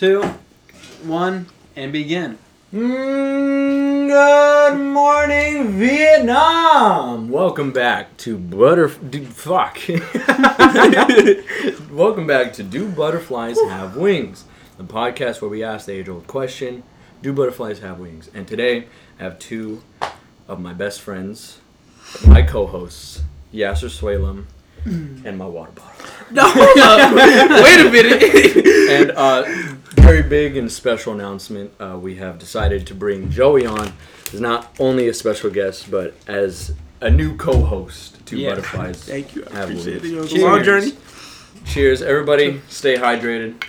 two, one, and begin. Mm, good morning, Vietnam. Welcome back to Butter. Do, fuck. Welcome back to Do Butterflies Have Wings, the podcast where we ask the age-old question: Do butterflies have wings? And today, I have two of my best friends, my co-hosts, Yasser Swalem, and my water bottle. No, wait a minute. And uh, very big and special announcement. Uh, we have decided to bring Joey on as not only a special guest, but as a new co-host to Yeah. Butterflies. Thank you. I appreciate it. wings. You know, it's Cheers. long journey. Cheers, everybody. Stay hydrated.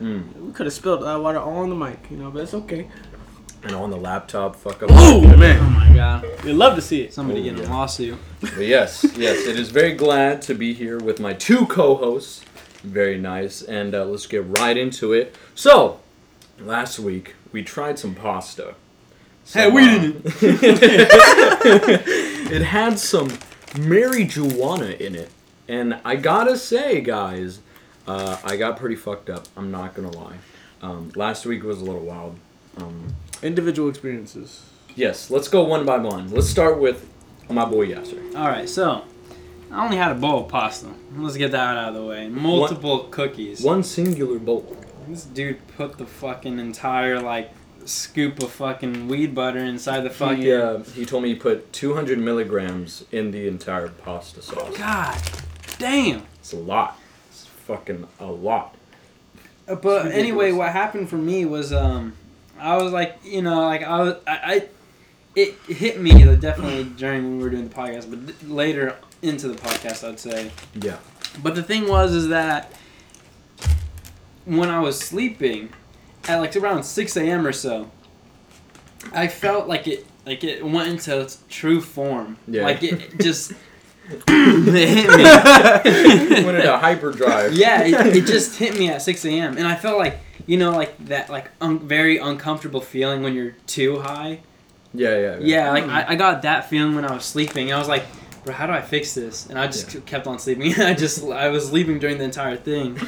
Mm. We could have spilled uh, water all on the mic, you know, but it's okay. And on the laptop, fuck up. Oh man! Oh my god. We'd love to see it. Somebody Oh, getting yeah. a lawsuit. But yes, yes, it is very glad to be here with my two co-hosts. Very nice, and uh, let's get right into it. So, last week we tried some pasta. Hey, we uh, didn't. it had some marijuana in it, and I gotta say, guys, uh, I got pretty fucked up. I'm not gonna lie. Um, last week was a little wild. Um, Individual experiences. yes, let's go one by one. Let's start with my boy Yasser. All right, so I only had a bowl of pasta. Let's get that out of the way. Multiple cookies. One singular bowl. This dude put the fucking entire like scoop of fucking weed butter inside the fucking. He, uh, he told me he put 200 milligrams in the entire pasta sauce. God, damn. It's a lot. It's fucking a lot. Uh, But anyway, what happened for me was um, I was like, you know, like I was, I, I it hit me definitely during when we were doing the podcast, but th- later into the podcast, I'd say. Yeah. But the thing was, is that when I was sleeping, at like around six a.m. or so, I felt like it, like it went into its true form. Yeah. Like it just. it hit me. Went into hyperdrive. Yeah, it, it just hit me at 6 a.m. and I felt like you know like that like un- very uncomfortable feeling when you're too high. Yeah, yeah. Yeah, like I, I got that feeling when I was sleeping. I was like, bro, how do I fix this? And I just Yeah. kept on sleeping. I just I was sleeping during the entire thing,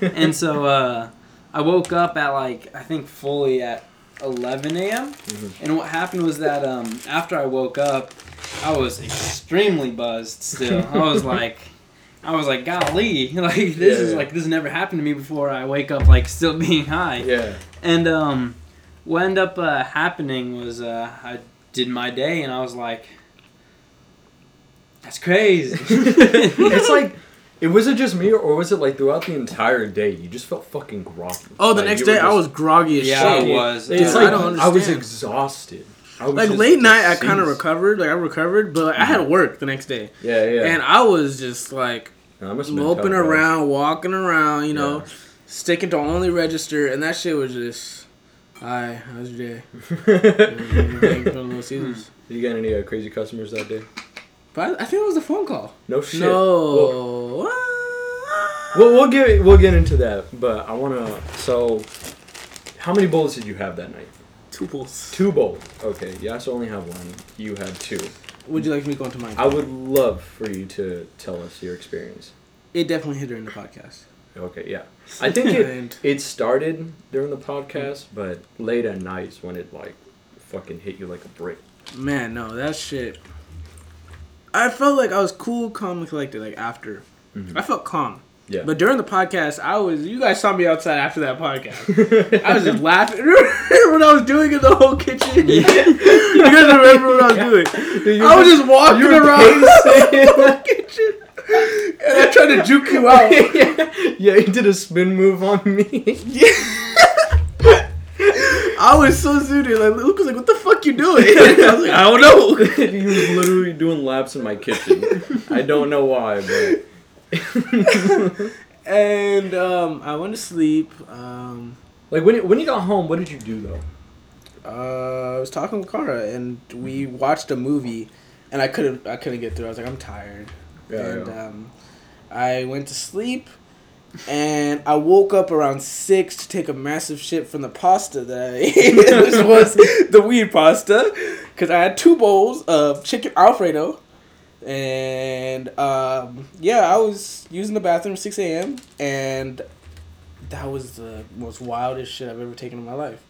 and so uh, I woke up at like I think fully at 11 a.m. Mhm. And what happened was that um, after I woke up, I was extremely buzzed. Still, I was like. I was like, golly, like this Yeah, is yeah. like this never happened to me before. I wake up like still being high. yeah. And um, what ended up uh, happening was uh, I did my day, and I was like, "That's crazy." it's like, it was it just me or was it like throughout the entire day you just felt fucking groggy? Oh, the Like, next you were day I was groggy as Yeah, I shit. was. It's like I don't I was exhausted. I was Like just late night, I kind of recovered. Like I recovered, but like, I had mm-hmm. work the next day, Yeah, yeah. and I was just like No, I must have been moping tough, bro. around, walking around, you know, Yeah. sticking to only register, and that shit was just. Hi, how's your day? Mm-hmm. Little Caesars. Hmm. you got any uh, crazy customers that day? But I, I think it was a phone call. No shit. No. What? We'll, we'll get we'll get into that, but I wanna. So, how many bowls did you have that night? Two pulls. Two bowls. Okay, Yes, I only have one. You had two. Would you like me to go into mine? I would love for you to tell us your experience. It definitely hit during the podcast. Okay, yeah. I think it it started during the podcast, but late at night is when it like fucking hit you like a brick. Man, no, that shit. I felt like I was cool, calm, and collected. Like after, Mhm. I felt calm. Yeah. But during the podcast, I was. You guys saw me outside after that podcast. I was just laughing. Remember what I was doing in the whole kitchen? Yeah. you guys remember what I was doing? I was just walking you around the kitchen, and I tried to juke you out. yeah, yeah, he did a spin move on me. I was so zooted. Like Luke was like, "What the fuck you doing?" I was like, "I don't know." he was literally doing laps in my kitchen. I don't know why, but and um, I went to sleep. Um, like when you, when you got home, what did you do though? uh, I was talking with Cara, and we watched a movie, and I couldn't. I couldn't get through. I was like, I'm tired. Yeah, and yeah. um, I went to sleep, and I woke up around six to take a massive shit from the pasta that I ate. this was the weed pasta, because I had two bowls of chicken alfredo. And um, yeah, I was using the bathroom at six a.m. and that was the most wildest shit I've ever taken in my life.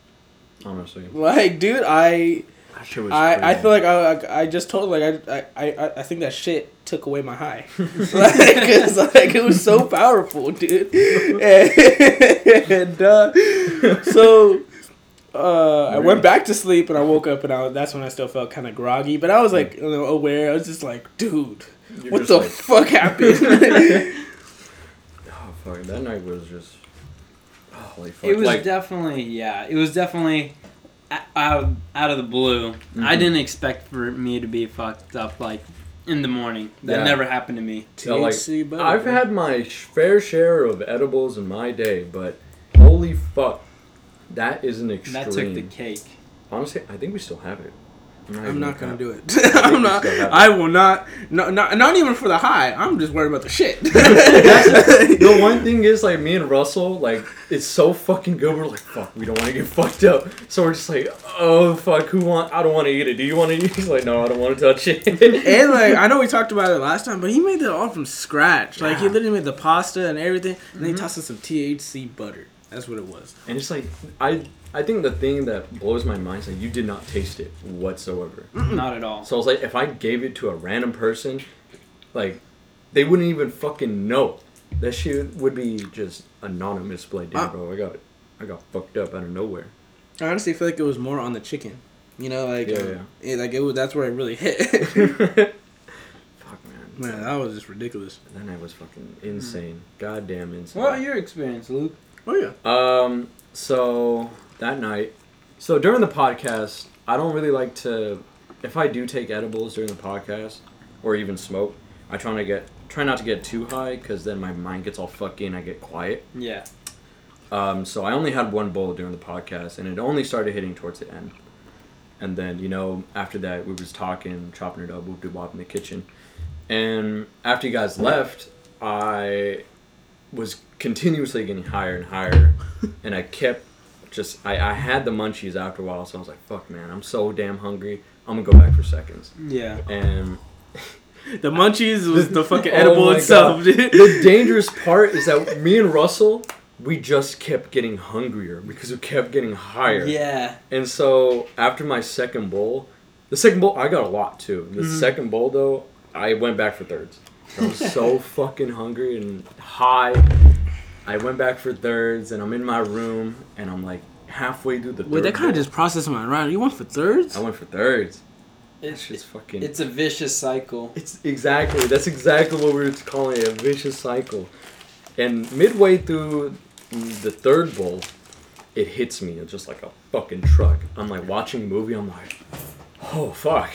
Honestly, Like, dude, I that shit was I, I feel like I, I, I just told like I, I, I, I think that shit took away my high. like, it's like it was so powerful, dude. And, uh, so uh, I went back to sleep and I woke up and I, that's when I still felt kind of groggy. But I was like you know, aware. I was just like, dude, You're what the like, fuck happened? oh fuck, that night was just. Oh, holy fuck. It was like, definitely yeah. It was definitely o- out of, out of the blue. I Mhm. didn't expect for me to be fucked up like in the morning. That Yeah. never happened to me. Yeah, like, THC, butter, I've bro. had my fair share of edibles in my day, but holy fuck, that is an extreme. That took the cake. Honestly, I think we still have it. I'm not gonna do it. I'm not. still have it. I will not. No, not not even for the high. I'm just worried about the shit. the one thing is, like, me and Russell, like, it's so fucking good. We're like, fuck, we don't want to get fucked up. So we're just like, oh fuck, who want? I don't want to eat it. Do you want to eat? it? He's like, no, I don't want to touch it. and like I know we talked about it last time, but he made it all from scratch. Like he literally made the pasta and everything, and then he mm-hmm. tossed in some THC butter. That's what it was. and it's like, I, I think the thing that blows my mind is like, you did not taste it whatsoever. Not at all. So I was like, if I gave it to a random person, like, they wouldn't even fucking know. That shit would be just anonymous. Like, damn, Uh. bro, I got, I got fucked up out of nowhere. I honestly feel like it was more on the chicken. You know, like Yeah, um, yeah. It, like it was. That's where it really hit. Fuck, man. Man, that was just ridiculous. That night was fucking insane. Goddamn insane. What your experience, Luke? Oh yeah. Um. So that night, so during the podcast, I don't really like to. If I do take edibles during the podcast, or even smoke, I try to get try not to get too high because then my mind gets all fucky and I get quiet. Yeah. Um. So I only had one bowl during the podcast, and it only started hitting towards the end. And then you know after that we was talking, chopping it up, whoop de wop in the kitchen, and after you guys left, I was continuously getting higher and higher, and I kept just I, I had the munchies after a while, so I was like, "Fuck, man, I'm so damn hungry. I'm gonna go back for seconds." Yeah. And The munchies was the fucking Oh edible my itself, dude. the dangerous part is that me and Russell, we just kept getting hungrier because we kept getting higher. Yeah. And so after my second bowl, the second bowl I got a lot too. The Mhm. second bowl though, I went back for thirds. I was so fucking hungry and high. I went back for thirds, and I'm in my room, and I'm like halfway through the. Wait, third that kind of just processed my mind. You went for thirds? I went for thirds. It's It's just fucking. it's a vicious cycle. It's exactly that's exactly what we were calling it, a vicious cycle. And midway through the third bowl, it hits me. It's just like a fucking truck. I'm like watching a movie. I'm like, oh fuck.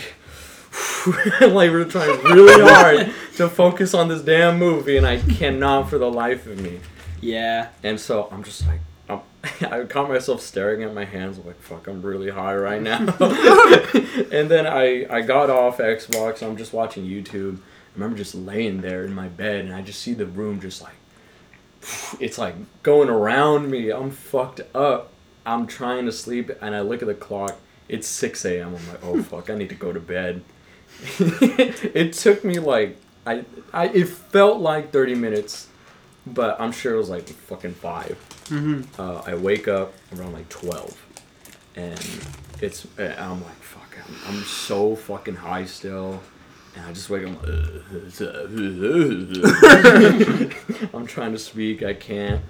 like we're trying really hard to focus on this damn movie, and I cannot for the life of me. Yeah. And so I'm just like, I'm, I caught myself staring at my hands like, fuck, I'm really high right now. and then I, I got off Xbox. I'm just watching YouTube. I remember just laying there in my bed and I just see the room just like, it's like going around me. I'm fucked up. I'm trying to sleep and I look at the clock. It's 6 a.m. I'm like, oh fuck, I need to go to bed. it took me like, I, I, it felt like 30 minutes but I'm sure it was like fucking five. Mm-hmm. Uh, I wake up around like twelve, and it's and I'm like fuck, I'm, I'm so fucking high still, and I just wake up. I'm trying to speak, I can't,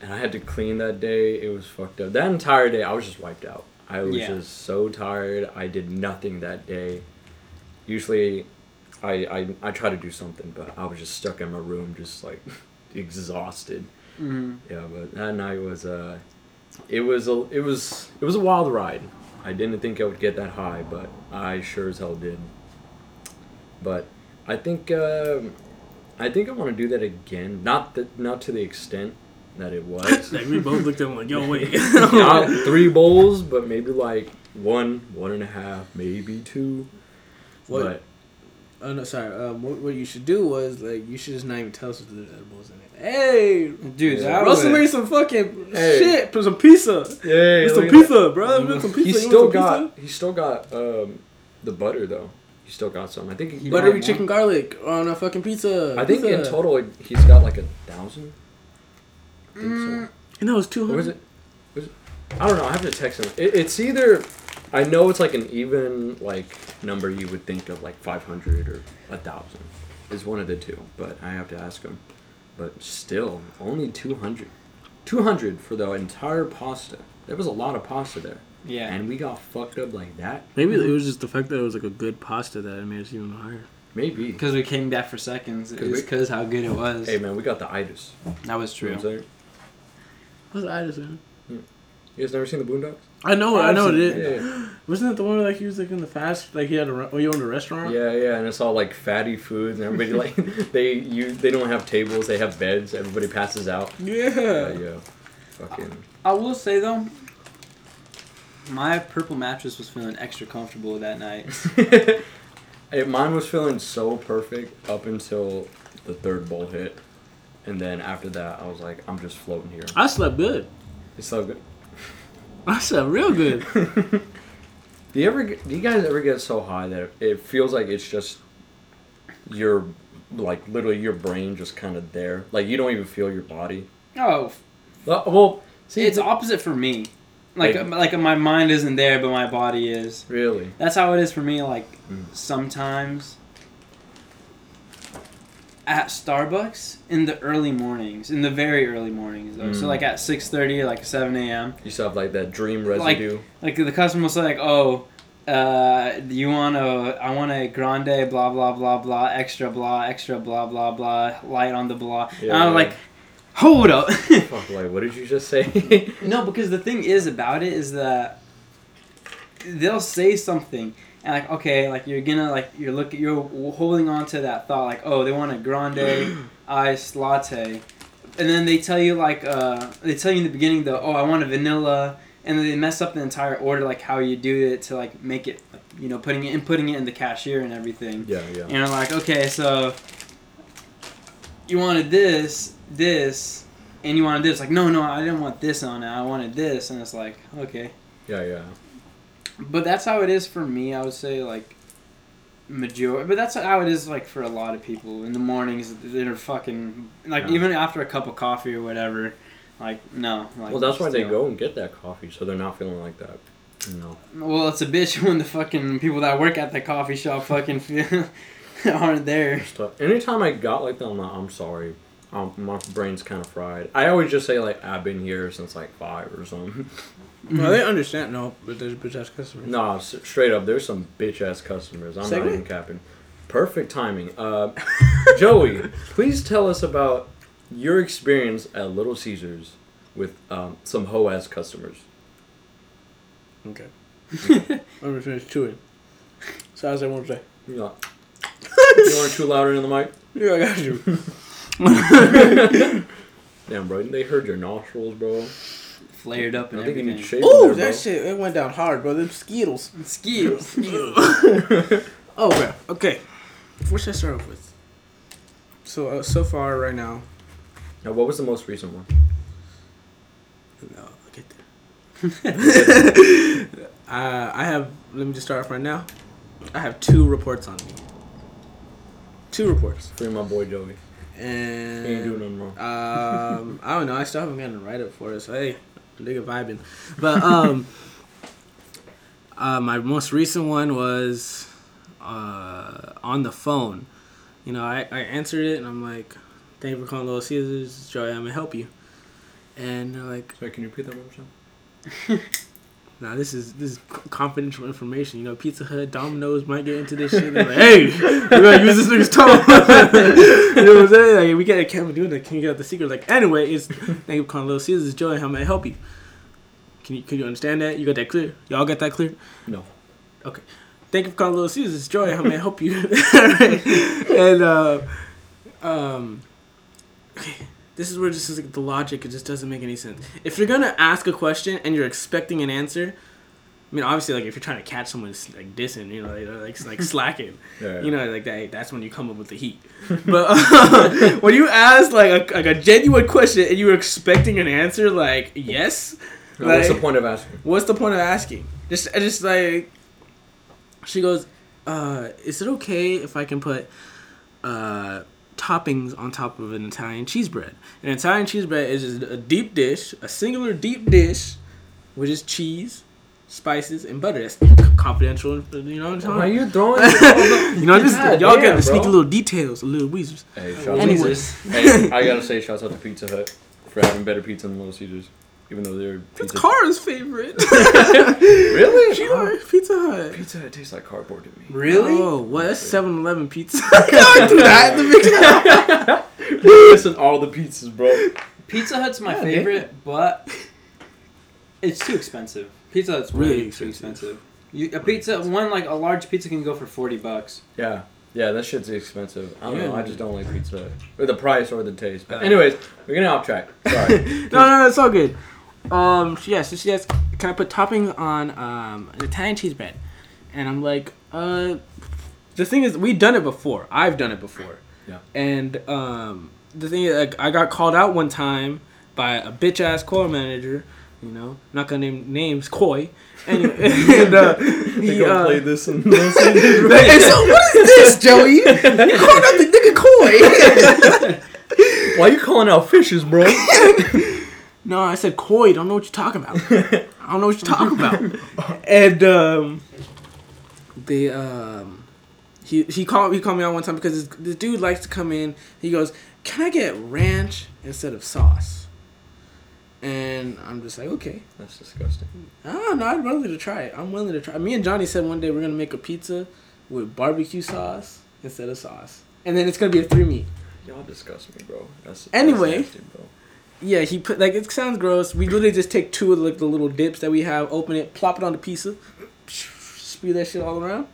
and I had to clean that day. It was fucked up. That entire day, I was just wiped out. I was Yeah. just so tired. I did nothing that day. Usually, I, I I try to do something, but I was just stuck in my room, just like exhausted. Mm-hmm. Yeah, but that night was uh, it was a it was it was a wild ride. I didn't think I would get that high, but I sure as hell did. But I think uh, I think I want to do that again. Not that not to the extent that it was. Like we both looked at him like, yo, wait. not three bowls, but maybe like one, one and a half, maybe two. What? But Oh no, sorry. Um, what, what you should do was like you should just not even tell us if there's edibles in it. Hey, Dude, that Russell was made some fucking Hey. shit. Put some pizza. hey, Put some look at pizza, bro. Put some pizza. He You still got pizza? he still got um the butter though. He still got some. I think he buttery want chicken garlic on a fucking pizza. I think in total he's got like a thousand. I think Mm, so. No, it was two was it? Was it? I don't know. I have to text him. It, it's either. I know it's like an even like number you would think of like 500 or a thousand. Is one of the two, but I have to ask him. But still, only 200. 200 for the entire pasta. There was a lot of pasta there, Yeah. and we got fucked up like that. Maybe it was just the fact that it was like a good pasta that made us even higher. Maybe. Because we came back for seconds. It 'Cause was because how good it was. Hey man, we got the itis. that was You know true. what I'm? What's the itis in? Hmm. You guys never seen the Boondocks? I know, I know it Yeah, Wasn't it the one where, like he was like in the fast, like he had a, re- oh, you owned a restaurant? yeah, yeah, and it's all like fatty foods, and everybody like they you they don't have tables, they have beds. Everybody passes out. Yeah. Yeah, yeah. Fucking. I will say though, my purple mattress was feeling extra comfortable that night. Hey, mine was feeling so perfect up until the third bowl hit, and then after that, I was like, I'm just floating here. I slept good. It's so good. I slept real good. Do you ever? Get, do you guys ever get so high that it feels like it's just your, like literally your brain just kind of there, like you don't even feel your body. Oh, Well, well see, it's opposite for me. Like Like- like my mind isn't there, but my body is. really. That's how it is for me. Like Mm. sometimes at Starbucks in the early mornings, in the very early mornings though. So Mm. like at six thirty like seven a.m. You still have like that dream residue. Like the customer will say like, "Oh, uh, you want a? I want a grande, blah blah blah blah, extra blah, extra blah blah blah, light on the blah." Yeah, and I'm yeah. like, "Hold up." Fuck, like what did you just say? No, because the thing is about it is that they'll say something and like okay, like you're gonna like you're looking you're holding on to that thought like oh they want a grande iced latte, and then they tell you like uh they tell you in the beginning though oh I want a vanilla and then they mess up the entire order like how you do it to like make it you know putting it and putting it in the cashier and everything. yeah, yeah. And I'm like, okay, so you wanted this, this, and you wanted this. Like, no, no, I didn't want this on it. I wanted this. And it's like, okay. Yeah, yeah. But that's how it is for me. I would say, like, majority. But that's how it is, like, for a lot of people. In the mornings, they're fucking, like, Yeah. even after a cup of coffee or whatever, like, no. Like, well, that's why they go and get that coffee, so they're not feeling like that. No. Well, it's a bitch when the fucking people that work at the coffee shop fucking feel, aren't there. Anytime I got like that, I'm like, I'm sorry. Um, my brain's kind of fried. I always just say like I've been here since like five or something. No, they understand. No, but there's bitch ass customers. nah, s- straight up, there's some bitch ass customers. I'm not even capping. Perfect timing. Uh, Joey, please tell us about your experience at Little Caesars with um, some hoe ass customers. Okay. Let me finish chewing. So as I want to say. You know, you want to chew louder in the mic? Yeah, I got you. Damn, bro, they heard your nostrils, bro. Flared up and I think you need everything. shade Ooh, there, bro. that shit, it went down hard, bro. Them Skittles. Skills. Oh, bro. Okay. What should I start off with? So, uh, so far right now, Now, what was the most recent one? no, I'll get there. uh, I have, let me just start off right now. I have two reports on me. Two reports. Free my boy Joey. And He ain't doing nothing wrong. um, I don't know. I still haven't gotten a write up for it. So hey, nigga vibing. But um, uh, my most recent one was uh on the phone. You know, I, I answered it and I'm like, "Thank you for calling Little Caesars, Joey. I'm gonna help you." And they're like, Sorry, can you repeat that one more time? "Nah, this is this is confidential information. You know, Pizza Hut, Domino's might get into this shit." They're like, "Hey, we gotta use this nigga's tone." you know what I'm saying? Like, we can't can't we do that? Can you get out the secret? Like, anyway, it's thank you for calling Little Caesars, Joey. How may I help you? Can you can you understand that? You got that clear? Y'all got that clear? No. Okay. Thank you for calling Little Caesars, Joey. How may I help you? and uh, um, okay, this is where just like the logic it just doesn't make any sense. If you're gonna ask a question and you're expecting an answer, I mean, obviously, like if you're trying to catch someone like dissing, you know, like like, like slacking, Yeah. you know, like that. That's when you come up with the heat. But when you ask like a like a genuine question and you're expecting an answer, like yes, Now, what's the point of asking? What's the point of asking? Just, I just like, she goes, uh, is it okay if I can put, uh, toppings on top of an Italian cheese bread. An Italian cheese bread is just a deep dish, a singular deep dish, which is cheese, spices, and butter. That's confidential. You know what I'm talking? Why are you throwing? all the- You know, just God y'all damn, get the sneaky little details, the little weasels. Hey, shout Anyway. out to, hey, I gotta say, shouts out to Pizza Hut for having better pizza than Little Caesars, even though they're That's pizza. Cara's favorite. really? sure, uh-huh. Pizza Hut. Pizza Hut tastes like cardboard to me. Really? Oh, well, that's 7 Eleven pizza. I do that in the mix. You're missing all the pizzas, bro. Pizza Hut's my Yeah, favorite, but it's too expensive. Pizza Hut's Really really too expensive. You, a pizza, one like a large pizza can go for forty bucks. Yeah. Yeah, that shit's expensive. I don't know. I just don't like pizza or the price or the taste. But anyways, we're getting off track. Sorry. no, no, no, it's all good. Um, she- yeah, so she asks, can I put toppings on um, an Italian cheese bread? And I'm like, uh, the thing is, we've done it before. I've done it before. Yeah. And um, the thing is, like, I got called out one time by a bitch ass core manager. You know, not gonna name names, Coy. And, and uh, They he, gonna uh, play this Little Caesars. and so what is this, Joey? You called out the nigga Coy. Why you calling out fishes, bro? No, I said Coy. Don't know what you're talking about. I don't know what you're talking about. and um, they um, he he called he called me out one time because this, this dude likes to come in. He goes, "Can I get ranch instead of sauce?" And I'm just like, okay. That's disgusting. Oh no, I'm willing to try it. I'm willing to try. Me and Johnny said one day we're gonna make a pizza with barbecue sauce instead of sauce, and then it's gonna be a three meat. Y'all disgust me, bro. That's that's Anyway. nasty, bro. Yeah, he put like it sounds gross. We literally just take two of like the little dips that we have, open it, plop it on the pizza, spew that shit all around,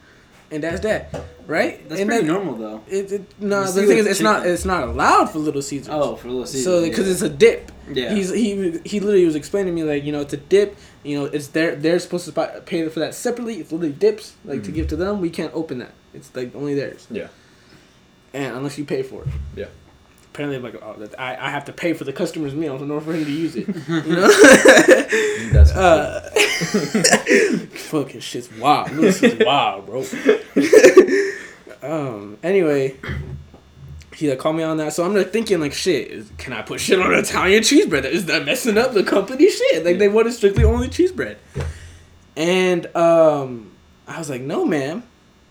and that's that, right? That's and pretty that, normal though. It, it, no, You the thing is, with it's not it's not allowed for Little Caesars. Oh, for Little Caesars. so because yeah. it's a dip. yeah. He's he he literally was explaining to me like you know it's a dip. You know it's their they're supposed to buy, pay for that separately. It's literally dips like to Mhm. give to them. We can't open that. It's like only theirs. Yeah. And unless you pay for it. Yeah. Apparently, like oh, I, I have to pay for the customer's meal in order for him to use it. You know. That's Uh, fucking shit's wild. This is wild, bro. um. Anyway, he like called me on that, so I'm like thinking like, shit, is, can I put shit on Italian cheese bread? Is that messing up the company shit? Like they wanted strictly only cheese bread, and um, I was like, no, ma'am,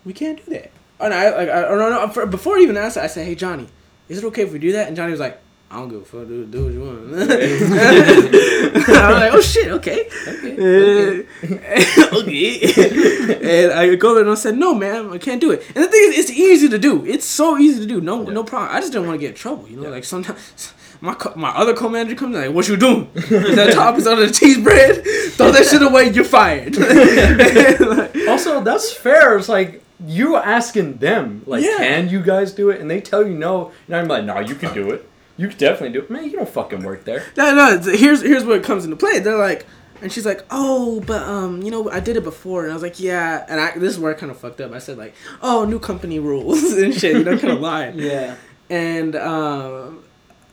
we can't do that. And I like, I, no, no, for- before I even asked, I said, hey, Johnny, is it okay if we do that? And Johnny was like. I don't give a fuck. Do, do what you want. I was like, oh shit, okay. Okay. Uh, okay. and I go there and I said, no, man, I can't do it. And the thing is, it's easy to do. It's so easy to do. No, Yeah. no problem. I just didn't want to get in trouble. You know, Yeah. like sometimes my co- my other co-manager comes in, like, what you doing? Is that top is on the cheese bread? Throw that shit away. You're fired. Like, Also, that's fair. It's like you asking them, like, Yeah. can you guys do it? And they tell you no, and I'm like, no, you can do it. You can definitely do it. Man, you don't fucking work there. no, no. Here's here's where it comes into play. They're like, and she's like, oh, but um, you know, I did it before, and I was like, yeah. And I this is where I kind of fucked up. I said like, oh, new company rules and shit. You know, kind of lying. yeah. and um,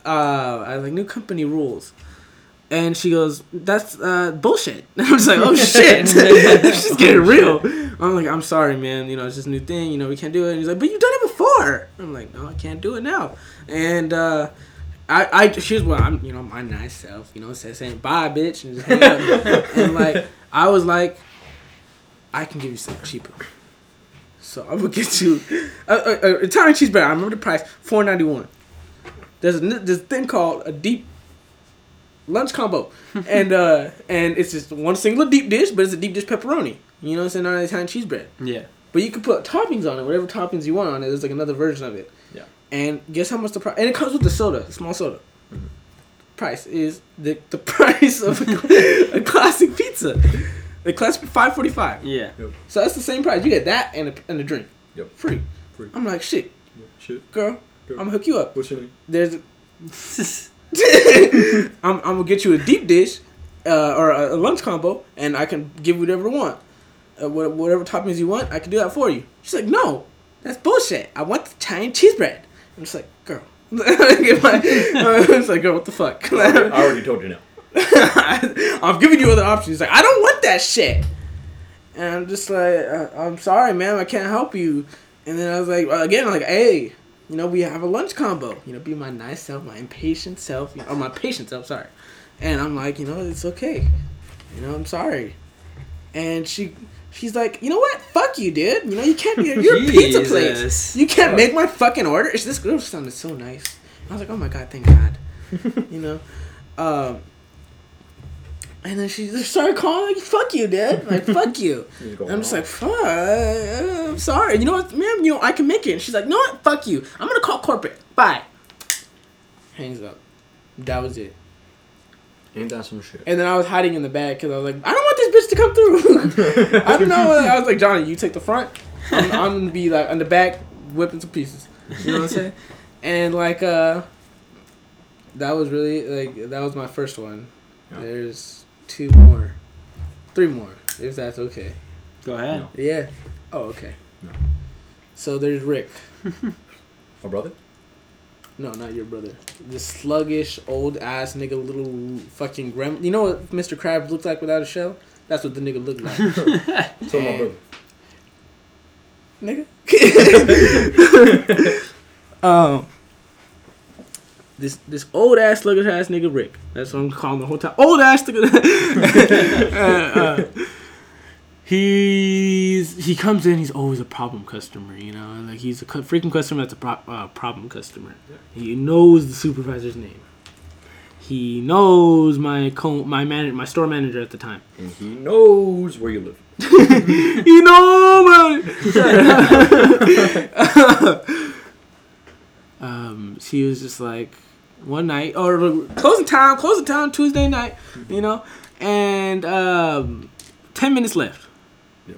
uh, I was like, new company rules. And she goes, that's uh, bullshit. And I was like, oh shit. She's getting real. I'm like, I'm sorry, man. You know, it's just a new thing. You know, we can't do it. And he's like, but you've done it before. I'm like, no, I can't do it now. And uh, I, I, here's what I'm, you know, my nice self, you know, say, saying bye, bitch, and just and like, I was like, I can give you something cheaper. So I'm gonna get you a, a, a Italian cheese bread. I remember the price, four ninety one. There's a, this thing called a deep lunch combo, and uh, and it's just one single deep dish, but it's a deep dish pepperoni. You know, it's an Italian cheese bread. Yeah. But you can put toppings on it, whatever toppings you want on it. There's like another version of it. Yeah. And guess how much the price? And it comes with the soda, a small soda. Mhm. Price is the the price of a, a classic pizza. The classic five forty five. Yeah. So that's the same price. You get that and a, and a drink. Yep. Free. Free. I'm like shit, Shit. girl. Girl. I'm gonna hook you up. What's your name? There's. I'm, I'm gonna get you a deep dish, uh, or a, lunch combo, and I can give you whatever you want, uh, whatever toppings you want. I can do that for you. She's like, no, that's bullshit. I want the Italian cheese bread. I'm just like, girl. Get my- I was like, girl, what the fuck? I already told you no. I'm giving you other options. He's like, I don't want that shit. And I'm just like, uh, I'm sorry, ma'am, I can't help you. And then I was like, uh, again, like, hey, you know, we have a lunch combo. You know, be my nice self, my impatient self, or my patient self. Sorry. And I'm like, you know, it's okay. You know, I'm sorry. And she, she's like, you know what? Fuck you, dude. You know, you can't. You're, you're a pizza place. You can't make my fucking order. It's- This girl sounded so nice. I was like, oh my god, thank God. you know, um, and then she just started calling like, "Fuck you, dude! Like, fuck you." And I'm just like, "Fuck, I'm sorry." You know what, ma'am? You know I can make it. And she's like, "No, what? Fuck you. I'm gonna call corporate. Bye." Hangs up. That was it. Ain't that some shit? And then I was hiding in the back because I was like, I don't want this bitch to come through. I don't know. I was like, Johnny, you take the front. I'm, I'm gonna be like on the back, whipping some pieces. You know what I'm saying? And like, uh, that was really like that was my first one. Yeah. There's two more, three more, if that's okay. Go ahead. No. Yeah. Oh, okay. No. So there's Rick. My brother? No, not your brother. The sluggish old ass nigga, little fucking grem. You know what Mr. Krabs looks like without a shell? That's what the nigga looked like. So my brother. nigga. um, this this old ass sluggish ass nigga Rick. That's what I'm calling the whole time. Old ass nigga. uh, uh, he's he comes in. He's always a problem customer. You know, like he's a cu- freaking customer that's a pro- uh, problem customer. He knows the supervisor's name. He knows my co- my man my store manager at the time. And he knows where you live. he knows. man. um, she was just like one night or closing time, closing time Tuesday night, you know, and um, ten minutes left. Yep.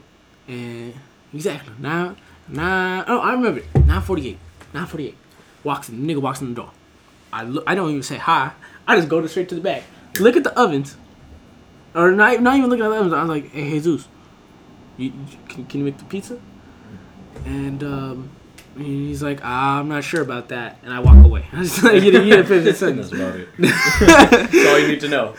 And exactly now, nine. Oh, I remember it. Nine forty-eight. Nine forty-eight. Walks in. Nigga walks in the door. I look. I don't even say hi. I just go to straight to the back. Look at the ovens. Or not, not even looking at the ovens. I was like, hey, Jesus, you, you- can, can you make the pizza? And um, he's like, ah, I'm not sure about that. And I walk away. I was like, you didn't, you didn't finish That's about it. That's all you need to know.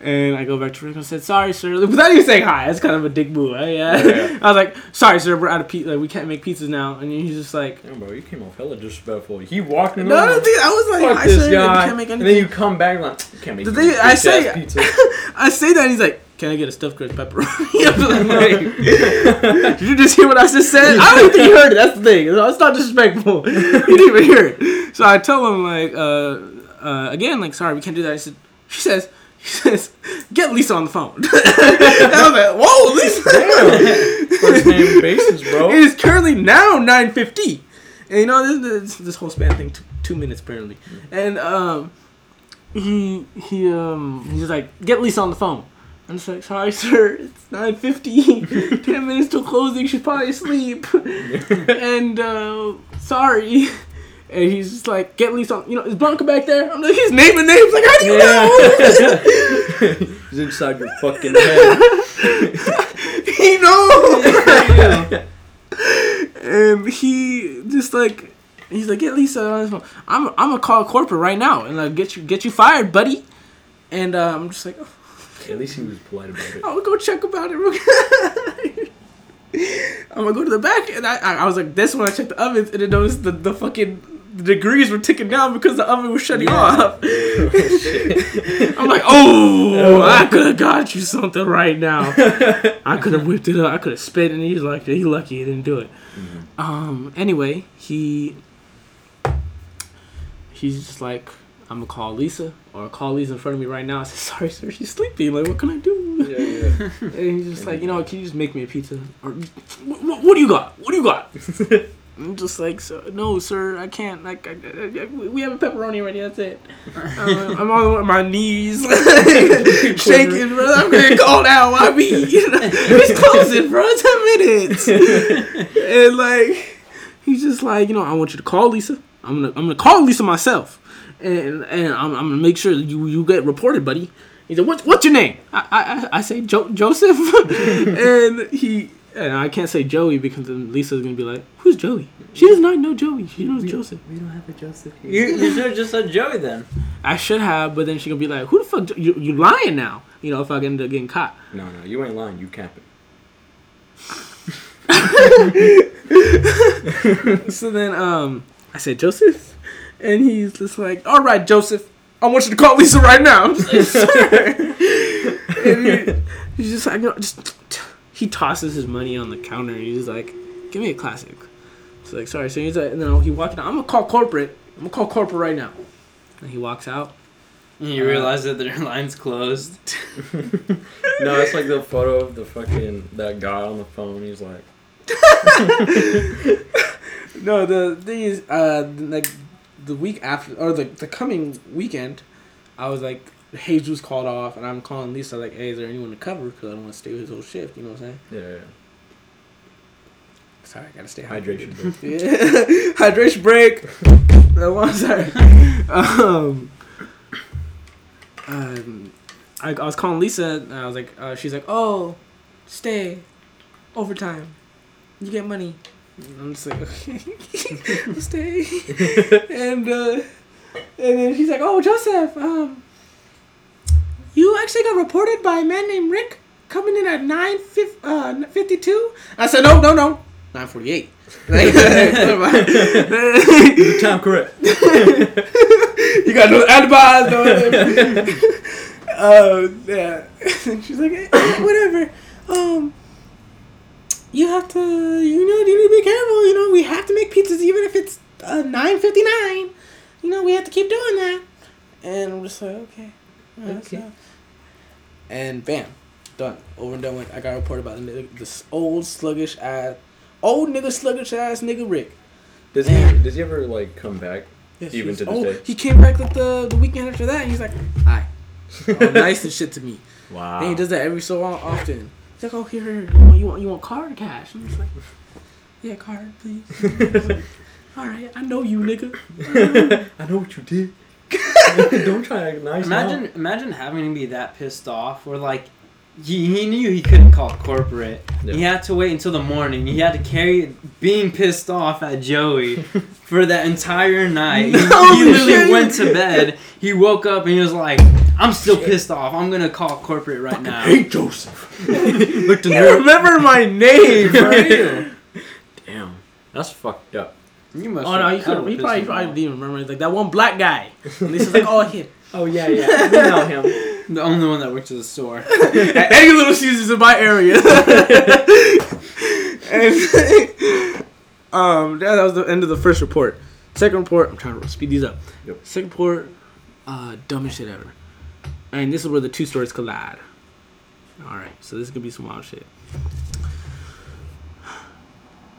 And I go back to Rick and said, sorry, sir. Without even saying hi. That's kind of a dick move. I, Yeah, yeah. I was like, sorry, sir, we're out of pizza. Like, we can't make pizzas now. And he's just like, Damn, bro, you came off hella disrespectful. He walked in no, dude, I was like, Fuck hi, this sir. guy. Can't make and then you come back like, can't make The thing- I say- pizza. I say that, and he's like, "Can I get a stuffed crust pepperoni?" Like, Did you just hear what I just said? I don't think he heard it. That's the thing. It's not disrespectful. You didn't even hear it. So I tell him like, uh, uh, again, like, sorry, we can't do that. I said, she says, she says, get Lisa on the phone. and I was like, whoa, Lisa. First name basis, bro. It is currently now 9:50, and you know this, this, this whole span thing took two minutes apparently, and um, he he um he's like get Lisa on the phone. I'm just like sorry sir, it's 9:50, 10 minutes till closing. She's probably asleep, and uh, sorry. And he's just like, get Lisa on. You know, is Blanca back there? I'm like, he's naming names. Like, how do you know? He's inside your fucking head. he knows. and he just like he's like, get Lisa on his phone. I'm I'm gonna call corporate right now and like get you get you fired, buddy. And uh, I'm just like, oh, At least he was polite about it. I'm gonna go check about it. I'm gonna go to the back, and I, I I was like, this when I checked the ovens, and I noticed the the fucking the degrees were ticking down because the oven was shutting off. Oh, I'm like, oh, I could have got you something right now. I could have whipped it up. I could have spit, and he's like, he lucky he didn't do it. Um. Anyway, he he's just like, I'm gonna call Lisa or call Lisa in front of me right now. I said, sorry, sir, she's sleeping. Like, what can I do? Yeah, yeah. And he's just like, you know, can you just make me a pizza? Or what, what do you got? What do you got? I'm just like, so, no, sir, I can't. Like, I, I, I- we have a pepperoni already. That's it. Uh, I'm on my knees, shaking, bro. I'm getting called out. Why me? He's closing, bro. Ten minutes. and like, he's just like, you know, I want you to call Lisa. I'm gonna, I'm gonna call Lisa myself, and and I'm, I'm gonna make sure that you you get reported, buddy. He said, "What, what's your name?" I, I, I- I say jo- Joseph, and he, and I can't say Joey because then Lisa's gonna be like, "Who's Joey?" She does not know Joey. She knows Joseph. We don't have a Joseph here. You, you should have just said Joey then. I should have, but then she gonna be like, "Who the fuck? Jo- You, you lying now?" You know, if I end up getting caught. No, no, you ain't lying. You capping. so then um I said Joseph, and he's just like, all right, Joseph, I want you to call Lisa right now. Like, and he, he's just like, no, just he tosses his money on the counter. and He's like, give me a classic. It's like, sorry. So he's like, no, he walked out. I'm gonna call corporate. I'm gonna call corporate right now. And he walks out. And you realize that their line's closed. No, it's like the photo of the fucking that guy on the phone. He's like, No, the thing is, uh, like the week after or the the coming weekend, I was like, Jesus called off, and I'm calling Lisa like, hey, is there anyone to cover? Because I don't want to stay with his whole shift. You know what I'm saying? yeah, yeah. Sorry, I gotta stay Hydration. hydrated. Yeah. Hydration break. No, one sorry. Um, um, I, I was calling Lisa, and I was like, uh, she's like, oh, stay, overtime, you get money. And I'm just like, okay, I'll stay. and uh, and then she's like, oh, Joseph, um, you actually got reported by a man named Rick coming in at nine uh, fifty two. I said, no, no, no, nine forty eight. The time correct. you got no alibis, no. uh, yeah. And she's like, eh, whatever. Um, you have to, you know, you need to be careful. You know, we have to make pizzas even if it's uh, nine fifty nine. You know, we have to keep doing that. And I'm just like, okay, All right, Okay. so- And bam, done. Over and done with. I got reported about the this old sluggish ass, old nigga sluggish ass nigga Rick. Does he? Does he ever like come back? Yes, Even he's- to this oh, day. he came back like the the weekend after that, and he's like, "Hi, all nice and shit to me." Wow. And he does that every so often. He's like, "Oh, here, here, you want you want, you want card or cash?" I'm just like, "Yeah, card, please." all right, I know you, nigga. I know what you did. Don't try to act nice. Imagine, imagine having to be that pissed off, or like he, he knew he couldn't call corporate. Yeah. He had to wait until the morning. He had to carry being pissed off at Joey for that entire night. He- No he, literally shit. went to bed. He woke up and he was like, "I'm still pissed off. I'm gonna call corporate right now." Hey Joseph. Looked in You there. remember my name, right? Damn, that's fucked up. You must Oh no, you could. hella He pissed probably, him probably off. didn't even remember. Like that one black guy. And is like, "Oh, him." Oh yeah, yeah. We know him. The only one that works at the store. At any little Caesars in my area. and um, that, that was the end of the first report. Second report, I'm trying to speed these up. Yep. Second report, uh, dumbest shit ever. And this is where the two stories collide. All right, so this could be some wild shit.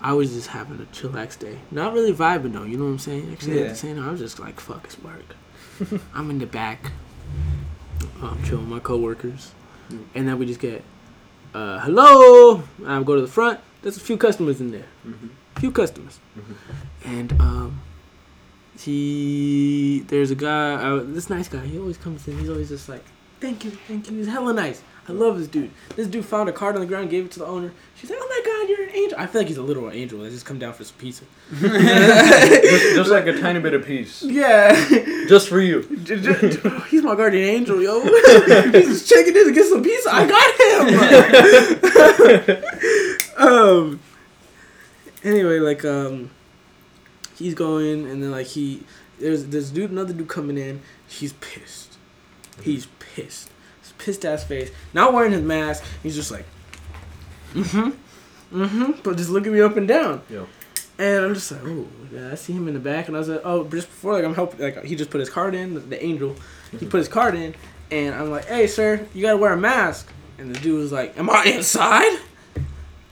I was just having a chillax day, not really vibing though. You know what I'm saying? Actually, at Yeah. the same time, I was just like, "Fuck, it's work." I'm in the back, um, chilling with my coworkers, and then we just get, uh, "Hello!" And I go to the front. There's a few customers in there, Mhm. few customers, Mhm. and um, he there's a guy, uh, this nice guy. He always comes in. He's always just like, "Thank you, thank you." He's hella nice. I love this dude. This dude found a card on the ground, gave it to the owner. She's like, "Oh my god, you're an angel." I feel like he's a literal angel. Let's just come down for some pizza. Just, just like a tiny bit of peace, Yeah. just for you. He's my guardian angel, yo. He's just checking in to get some pizza. I got him. um. Anyway, like um, he's going, and then like he there's this dude, another dude coming in. He's pissed. He's pissed. His pissed ass face. Not wearing his mask. He's just like, mm-hmm, mm-hmm. But just looking me up and down. Yeah. And I'm just like, oh, yeah, I see him in the back, and I was like, oh, just before, like, I'm helping, like, he just put his card in, the, the angel, he put his card in, and I'm like, hey, sir, you gotta wear a mask. And the dude was like, am I inside?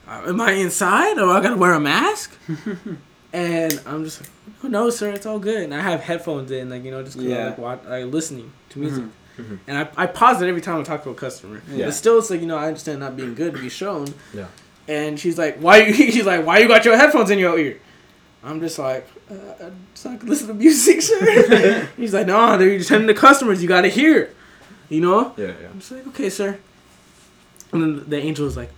Uh, am I inside? Or I gotta wear a mask? and I'm just like, oh, no, sir, it's all good. And I have headphones in, like, you know, just Yeah. Like, watch, like listening to music. Mhm. Mhm. And I, I pause it every time I talk to a customer. Yeah. But still, it's like, you know, I understand not being good to be shown. Yeah. And she's like, "Why?" You, she's like, "Why you got your headphones in your ear?" I'm just like, uh, "So I can listen to music, sir." He's like, "No, they're telling the customers you gotta hear, you know." Yeah, yeah. I'm just like, "Okay, sir." And then the angel is like,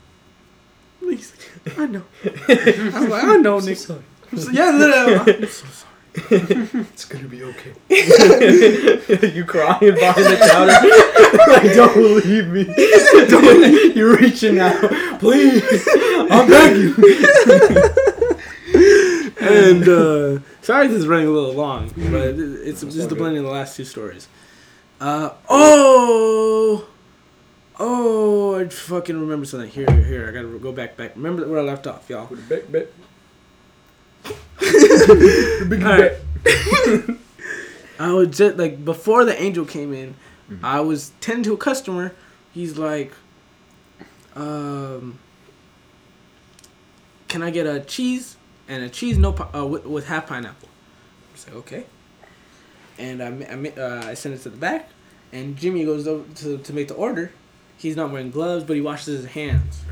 "Please, I know." I was like, "I know, Nick." sorry. I'm so- yeah, literally, I'm so sorry. it's gonna be okay. you crying behind the counter. like, don't believe me. Don't. You're reaching out. Please. I'm begging. and uh, sorry, this is running a little long, but it- it's just the blending of the last two stories. Uh, oh, oh, I fucking remember something. Here, here, here. I gotta go back, back. Remember where I left off, y'all. Back, back. The big Alright. I was just like before the angel came in, Mhm. I was tending to a customer. He's like, um, "Can I get a cheese and a cheese no uh, with, with half pineapple?" I said, "Okay." And I I, uh, I sent it to the back, and Jimmy goes over to to make the order. He's not wearing gloves, but he washes his hands,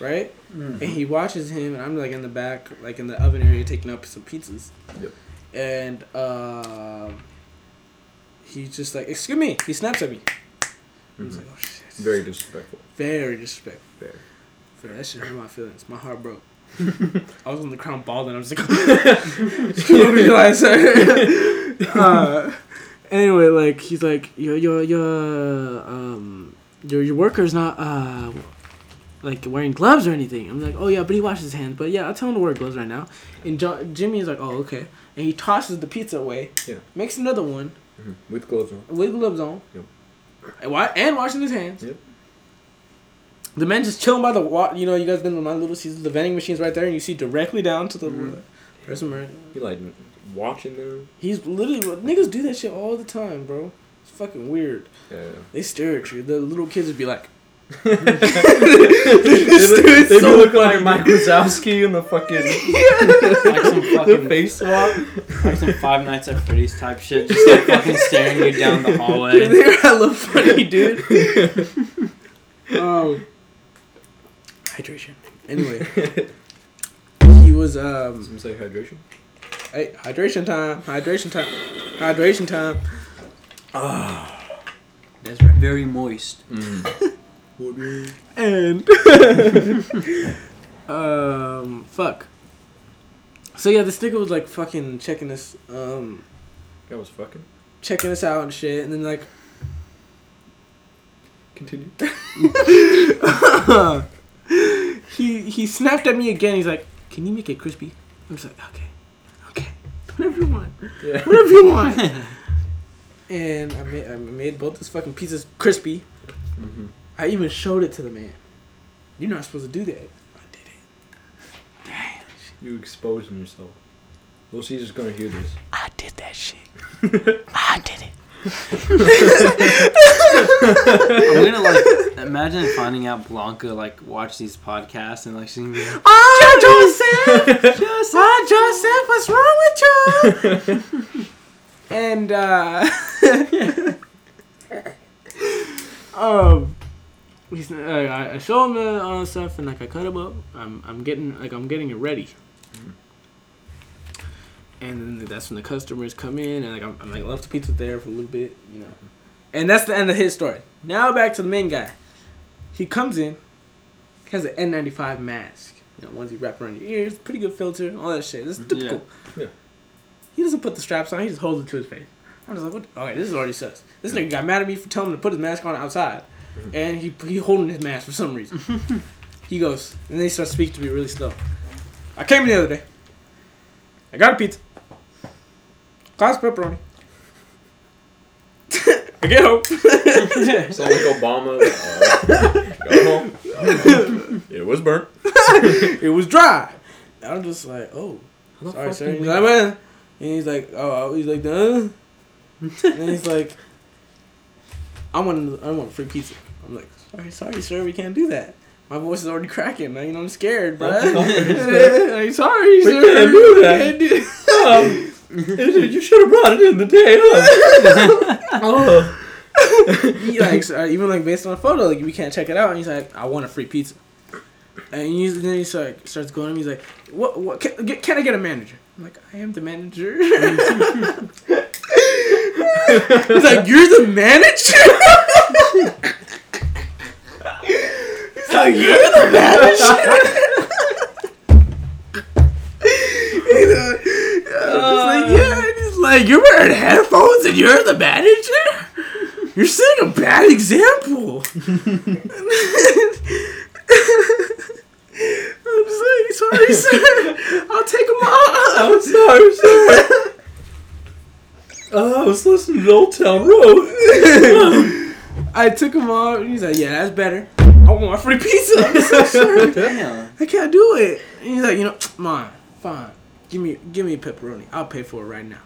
right? And he watches him, and I'm like in the back, like in the oven area, taking up some pizzas. Yep. And um, he's just like, "Excuse me." He snaps at me. He's Mhm. like, "Oh shit." Very disrespectful. Very disrespectful. Very. Very- That shit hurt my feelings. My heart broke. I was on the ground bawling. I was like, "Excuse me, like, sir." uh, anyway, like he's like, your your your um your your worker's not uh like wearing gloves or anything. I'm like, oh yeah, but he washes his hands. But yeah, I'll tell him to wear gloves right now. And jo- Jimmy is like, oh okay, and he tosses the pizza away. Yeah. Makes another one Mhm. With gloves on. with gloves on. Yep. And, wa- and washing his hands. Yep. The man just chilling by the wa- You know, you guys been to my Little Caesars. The vending machine's right there, and you see directly down to the Mhm. person. wearing- He like watching them. He's literally niggas do that shit all the time, bro. It's fucking weird. Yeah. They stare at you. The little kids would be like, they look- they so look like. Mike Wazowski in the fucking like some the fucking face swap. like some Five Nights at Freddy's type shit, just like fucking staring you down the hallway. they're hella funny, dude. um, hydration. Anyway, he was um. Some say hydration. Hey, hydration time. Hydration time. Hydration time. Oh, that's right. Very moist. And um, fuck. So yeah, this nigga was like fucking checking this, um, That was fucking. checking us out and shit, and then like, Continue. he he snapped at me again. He's like, "Can you make it crispy?" I was like, "Okay, okay, whatever you want, Yeah. whatever you want." and I made I made both his fucking pizzas crispy. hmm I even showed it to the man. You're not supposed to do that. I did it. Damn. You exposing yourself. Little Caesar's gonna hear this. I did that shit. I did it. I'm gonna like imagine finding out Blanca like watch these podcasts and like she's gonna be like, Oh, Joseph! oh, Joseph, what's wrong with you? and, uh, um, he's, uh, I, I show him the uh, stuff and like I cut him up. I'm, I'm getting, like, I'm getting it ready. And then that's when the customers come in and like I'm, I'm like left the pizza there for a little bit, you know. And that's the end of his story. Now back to the main guy. He comes in, has an N95 mask. You know, ones you wrap around your ears, pretty good filter, all that shit. This is typical. Yeah. He doesn't put the straps on, he just holds it to his face. I'm just like, what? Okay, this is already sus. This nigga got mad at me for telling him to put his mask on outside. And he he holding his mask for some reason. he goes, and then he starts speaking to me really slow. I came in the other day. I got a pizza. Class pepperoni. I get home. Sound like Obama. Uh, go home. it was burnt. it was dry. And I'm just like, oh, How sorry, sir. did He's like, man. And he's like, oh, he's like, duh. and he's like, I want, I want free pizza. I'm like, sorry, sorry, sir, we can't do that. My voice is already cracking. man. You know, I'm scared, bro. I'm sorry, sir. We can't do that. Can't do- you should have brought it in the day. Huh? oh. he like uh, even like based on a photo, like we can't check it out. And he's like, I want a free pizza. And he's, then he's like starts going. to me, He's like, what? What? Can, get, can I get a manager? I'm like, I am the manager. he's like, you're the manager. He's you're the manager. you know, I'm just like, uh. yeah, it's like, you're wearing headphones and you're the manager? You're setting a bad example. I'm just like, sorry, sir. I'll take them off. I'm sorry, sir. Oh, I was listening to Old Town Road. I took him off. And he's like, yeah, that's better. I want my free pizza. I'm like, sir, Damn. I can't do it. And he's like, you know, mine, fine. Give me, give me a pepperoni. I'll pay for it right now.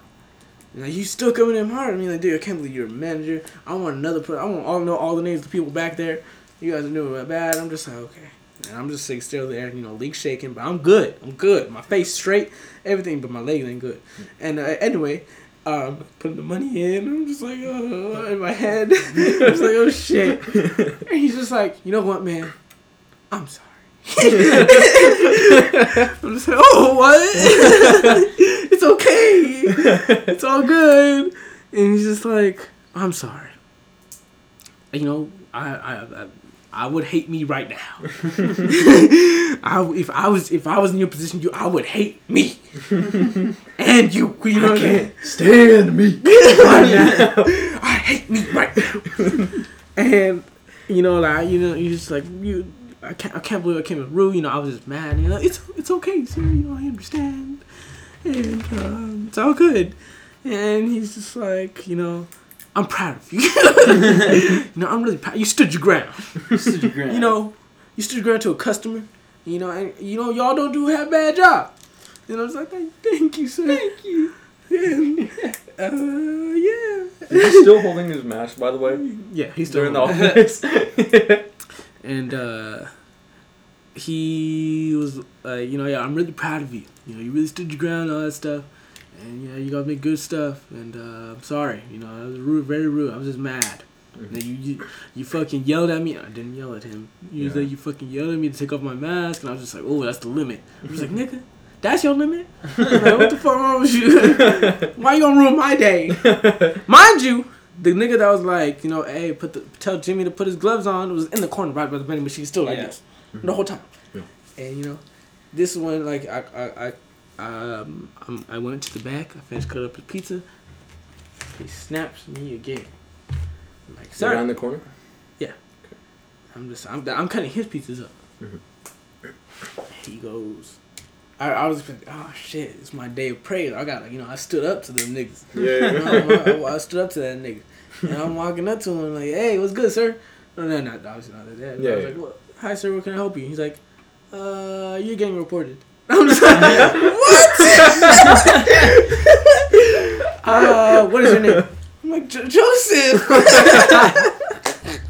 And like, you still coming in hard. I mean, like, dude, I can't believe you're a manager. I want another. Per- I want all know all the names of the people back there. You guys are doing my bad. I'm just like, okay. And I'm just like still there, you know, legs shaking, but I'm good. I'm good. My face straight, everything, but my legs ain't good. And uh, anyway, um, putting the money in, I'm just like, oh, in my head, I'm just like, oh shit. And he's just like, you know what, man? I'm sorry. I'm just like, oh, what? it's okay. It's all good. And he's just like, I'm sorry. You know, I, I, I, I would hate me right now. I, if I was, if I was in your position, you, I would hate me. and you, you know, I can't stand me. I hate me right now. and you know, like you know, you just like you. I can't. I can't believe I came in rude. You know, I was just mad. You know, it's it's okay, sir. You know, I understand, and um, it's all good. And he's just like, you know, I'm proud of you. you know, I'm really proud. You stood your ground. You Stood your ground. You know, you stood your ground to a customer. You know, and you know, y'all don't do have bad job. You know, it's like, thank, thank you, sir. Thank you. And, uh, yeah. Is he still holding his mask, by the way? Yeah, he's still During the office. and uh, he was like, you know, yeah, I'm really proud of you. You know, you really stood your ground, all that stuff, and you know, you guys make good stuff. And uh, I'm sorry, you know, I was rude, very rude. I was just mad. Then you, you you fucking yelled at me. I didn't yell at him. You Yeah. like, you fucking yelled at me to take off my mask, and I was just like, oh, that's the limit. I was like, nigga. That's your limit? like, what the fuck wrong with you? Why you gonna ruin my day? Mind you, the nigga that was like, you know, hey, put the tell Jimmy to put his gloves on was in the corner right by the vending machine, still like Yeah. this the whole time. Yeah. And you know, this one like I I I um I'm, I went to the back. I finished cut up his pizza. He snaps me again. I'm like, Is around the corner? Yeah. I'm just I'm I'm cutting his pizzas up. Mhm. He goes. I, I was like, oh shit, it's my day of praise. I got, you know, I stood up to them niggas. Yeah. You know, I, I stood up to that nigga. And I'm walking up to him like, hey, what's good, sir? No, no, not obviously not that. Yeah, I was yeah. like, what? Hi, sir, what can I help you? He's like, uh, you're getting reported. I'm just like, what? uh, what is your name? I'm like, "Jo- Joseph.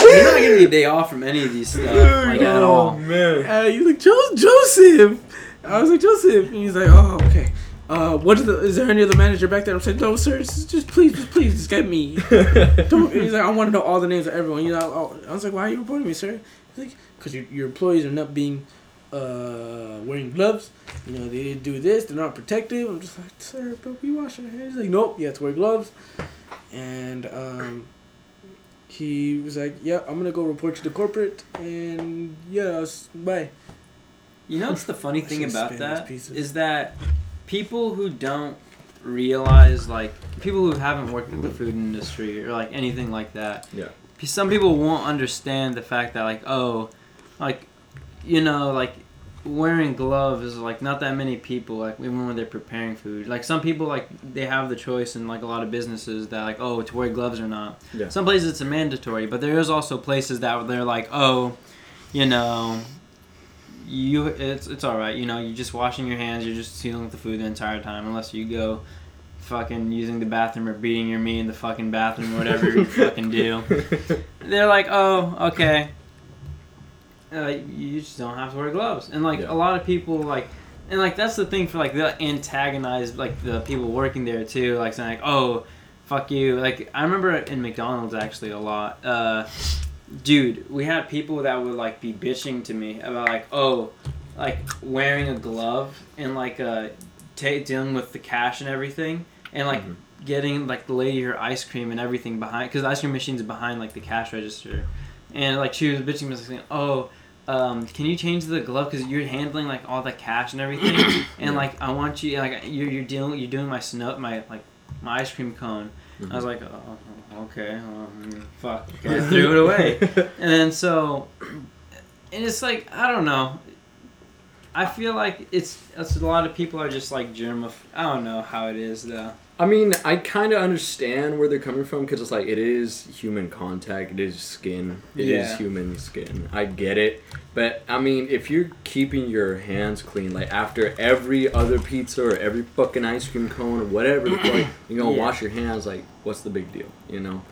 You're not getting a day off from any of these stuff, like at oh all. man. Uh, he's like, jo- Joseph. I was like, Joseph. And he's like, oh, okay. Uh, what is the? Is there any other manager back there? I'm saying, no, sir. Just, just please, just please, just get me. Don't, he's like, I want to know all the names of everyone. You know, oh, I was like, why are you reporting me, sir? He's like, because your, your employees are not being uh, wearing gloves. You know, they didn't do this. They're not protective. I'm just like, sir, but we wash our hands. He's like, nope, you have to wear gloves. And um, he was like, yeah, I'm gonna go report to the corporate. And yeah, s- bye. You know what's the funny thing about spanned that these pieces. is that people who don't realize like people who haven't worked in the food industry or like anything like that. Yeah. Some people won't understand the fact that like oh, like you know like wearing gloves is like not that many people like even when they're preparing food. Like some people like they have the choice in like a lot of businesses that like oh to wear gloves or not. Yeah. Some places it's a mandatory, but there is also places that they're like, oh, you know, you it's it's all right. You know, you're just washing your hands. You're just dealing with the food the entire time, unless you go, fucking using the bathroom or beating your meat in the fucking bathroom or whatever you fucking do. They're like, oh, okay. Uh, you just don't have to wear gloves, and like Yeah. a lot of people like. And like that's the thing for like they antagonize like the people working there too, like saying like, "Oh, fuck you." Like I remember in McDonald's actually a lot. Uh, dude, we had people that would like be bitching to me about like, "Oh, like wearing a glove and like uh, ta dealing with the cash and everything, and like Mhm. getting like the lady her ice cream and everything behind because the ice cream machine's behind like the cash register, and like she was bitching me saying, "Oh." Um, can you change the glove because you're handling like all the cash and everything, and like I want you like you're you're dealing you're doing my snow my like my ice cream cone. I was like, oh, okay, well, mm, fuck, okay, I threw it away, and then so, and it's like I don't know. I feel like it's, it's a lot of people are just like germaph. I don't know how it is though. I mean, I kind of understand where they're coming from because it's like it is human contact, it is skin, it is Yeah. human skin. I get it, but I mean, if you're keeping your hands clean, like after every other pizza or every fucking ice cream cone or whatever, fuck, you're gonna Yeah. wash your hands. Like, what's the big deal, you know?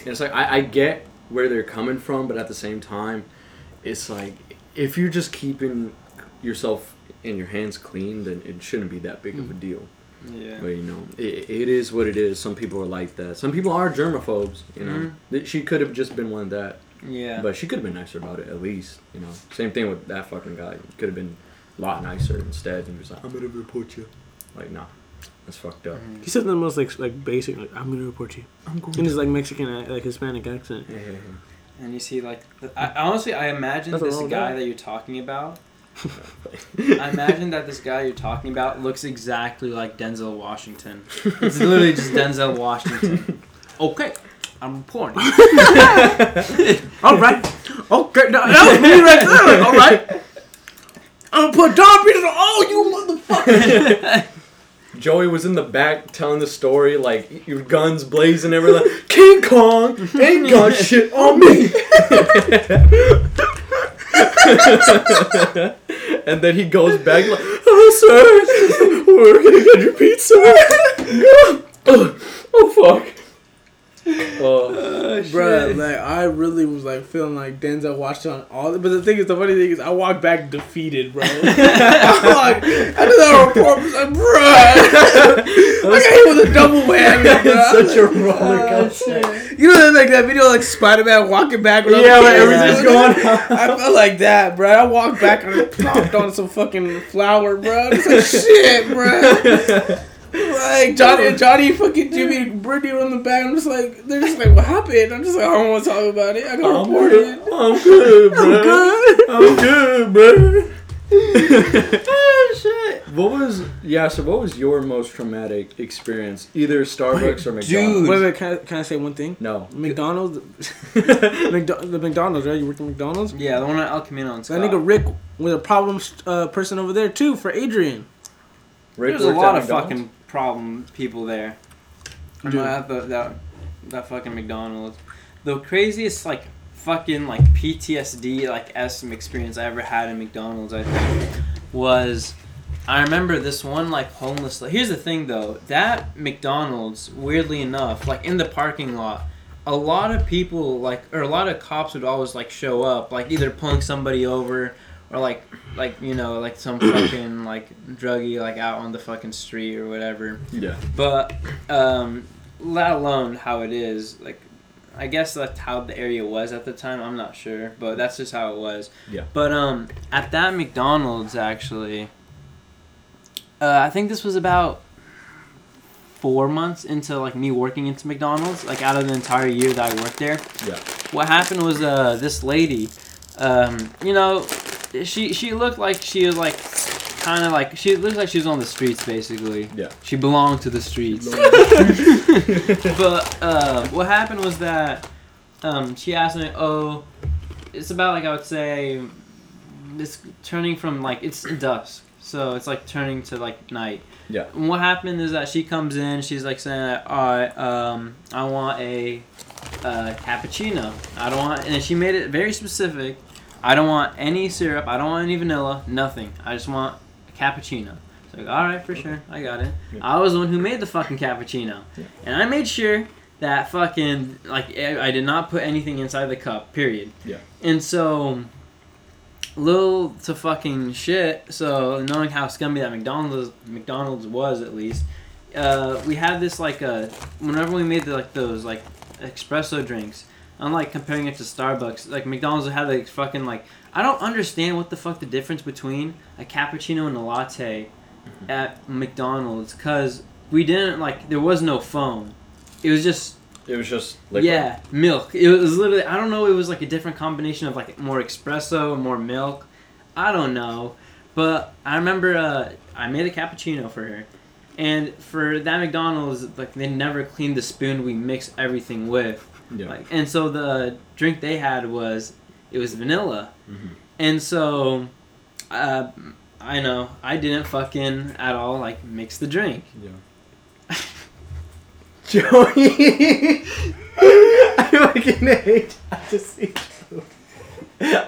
And it's like I, I get where they're coming from, but at the same time, it's like if you're just keeping yourself and your hands clean, then it shouldn't be that big of a mm. deal. Yeah. But you know, it, it is what it is. Some people are like that. Some people are germaphobes. You know, Mhm. That she could have just been one of that, Yeah. but she could have been nicer about it at least. You know, same thing with that fucking guy. Could have been a lot nicer instead, and just like, I'm gonna report you. Like, nah, that's fucked up. Mhm. He said the most like like basic like I'm gonna report you I'm going. in his like Mexican uh, like Hispanic accent. Yeah, yeah, And you see, like, I, honestly, I imagine Nothing this wrong with guy that. that you're talking about. Yeah. I imagine that this guy you're talking about looks exactly like Denzel Washington. It's literally just Denzel Washington. Okay, I'm reporting. All right, okay, no, that was me right there. All right, I'm gonna put Don Peters on all you motherfuckers. Joey was in the back telling the story, like your guns blazing everywhere. Like, King Kong ain't got shit on me. and then he goes back like, "Oh, sir, we're gonna get your pizza." oh, oh fuck. Oh, oh, Bruh, like I really was like feeling like Denzel Washington on all. But the thing is, the funny thing is, I walked back defeated, bro. I'm like, after that report, I was like, bruh, I got hit with a double whammy, bro. Such a roller ah, coaster. You know like that video like Spider Man walking back with Yeah, the like everything's going going. I felt like that, bro. I walked back and I plopped on some fucking flour, bro. It's like shit, bro. Like Johnny, Johnny, fucking Jimmy, and Brittany were on the back. I'm just like, they're just like, what happened? I'm just like, I don't want to talk about it. I got I'm reported. good. I'm good, bro. I'm good. I'm good, bro. oh shit! What was yeah? So what was your most traumatic experience? Either Starbucks or McDonald's. Dude. Wait, wait, can I, can I say one thing? No. McDonald's, McDo- the McDonald's, right? You worked at McDonald's? yeah, the one at El Camino and That Scott. nigga Rick was a problem uh, person over there too for Adrian. Rick There's a lot of McDonald's? fucking problem people there. I'm Dude. at the, that that fucking McDonald's. The craziest like fucking like PTSD like SM experience I ever had in McDonald's I think was I remember this one like homeless. Here's the thing though, that McDonald's weirdly enough, like in the parking lot, a lot of people like or a lot of cops would always like show up, like either pulling somebody over or like like you know like some fucking like druggie like out on the fucking street or whatever. Yeah. But um, let alone how it is like. I guess that's how the area was at the time. I'm not sure, but that's just how it was. Yeah. But um, at that McDonald's actually, uh, I think this was about four months into like me working into McDonald's. Like out of the entire year that I worked there, Yeah. what happened was uh this lady, um, you know, she she looked like she was like kind of like she looked like she was on the streets basically. Yeah. She belonged to the streets. but uh, what happened was that um, she asked me, "Oh, it's about like I would say, it's turning from like it's dusk, so it's like turning to like night." Yeah. And what happened is that she comes in, she's like saying, "All right, um, I want a uh, cappuccino. I don't want," and she made it very specific. I don't want any syrup. I don't want any vanilla. Nothing. I just want a cappuccino. It's like, all right, for sure, I got it. Yeah. I was the one who made the fucking cappuccino, Yeah. and I made sure that fucking like I I did not put anything inside the cup. Period. Yeah. And so, little to fucking shit. So knowing how scummy that McDonald's McDonald's was at least, uh, we had this like uh, whenever we made the, like those like espresso drinks. Unlike comparing it to Starbucks, like McDonald's had like fucking like I don't understand what the fuck the difference between a cappuccino and a latte at McDonald's because we didn't like there was no foam. It was just It was just liquid. Yeah, milk. It was literally I don't know. It was like a different combination of like more espresso and more milk. I don't know, but I remember uh, I made a cappuccino for her, and for that McDonald's, like they never cleaned the spoon we mix everything with. Yeah. Like, and so the drink they had was it was vanilla, Mhm. and so uh, I know I didn't fucking at all like mix the drink. Yeah. Joey, I fucking hate. I just see you.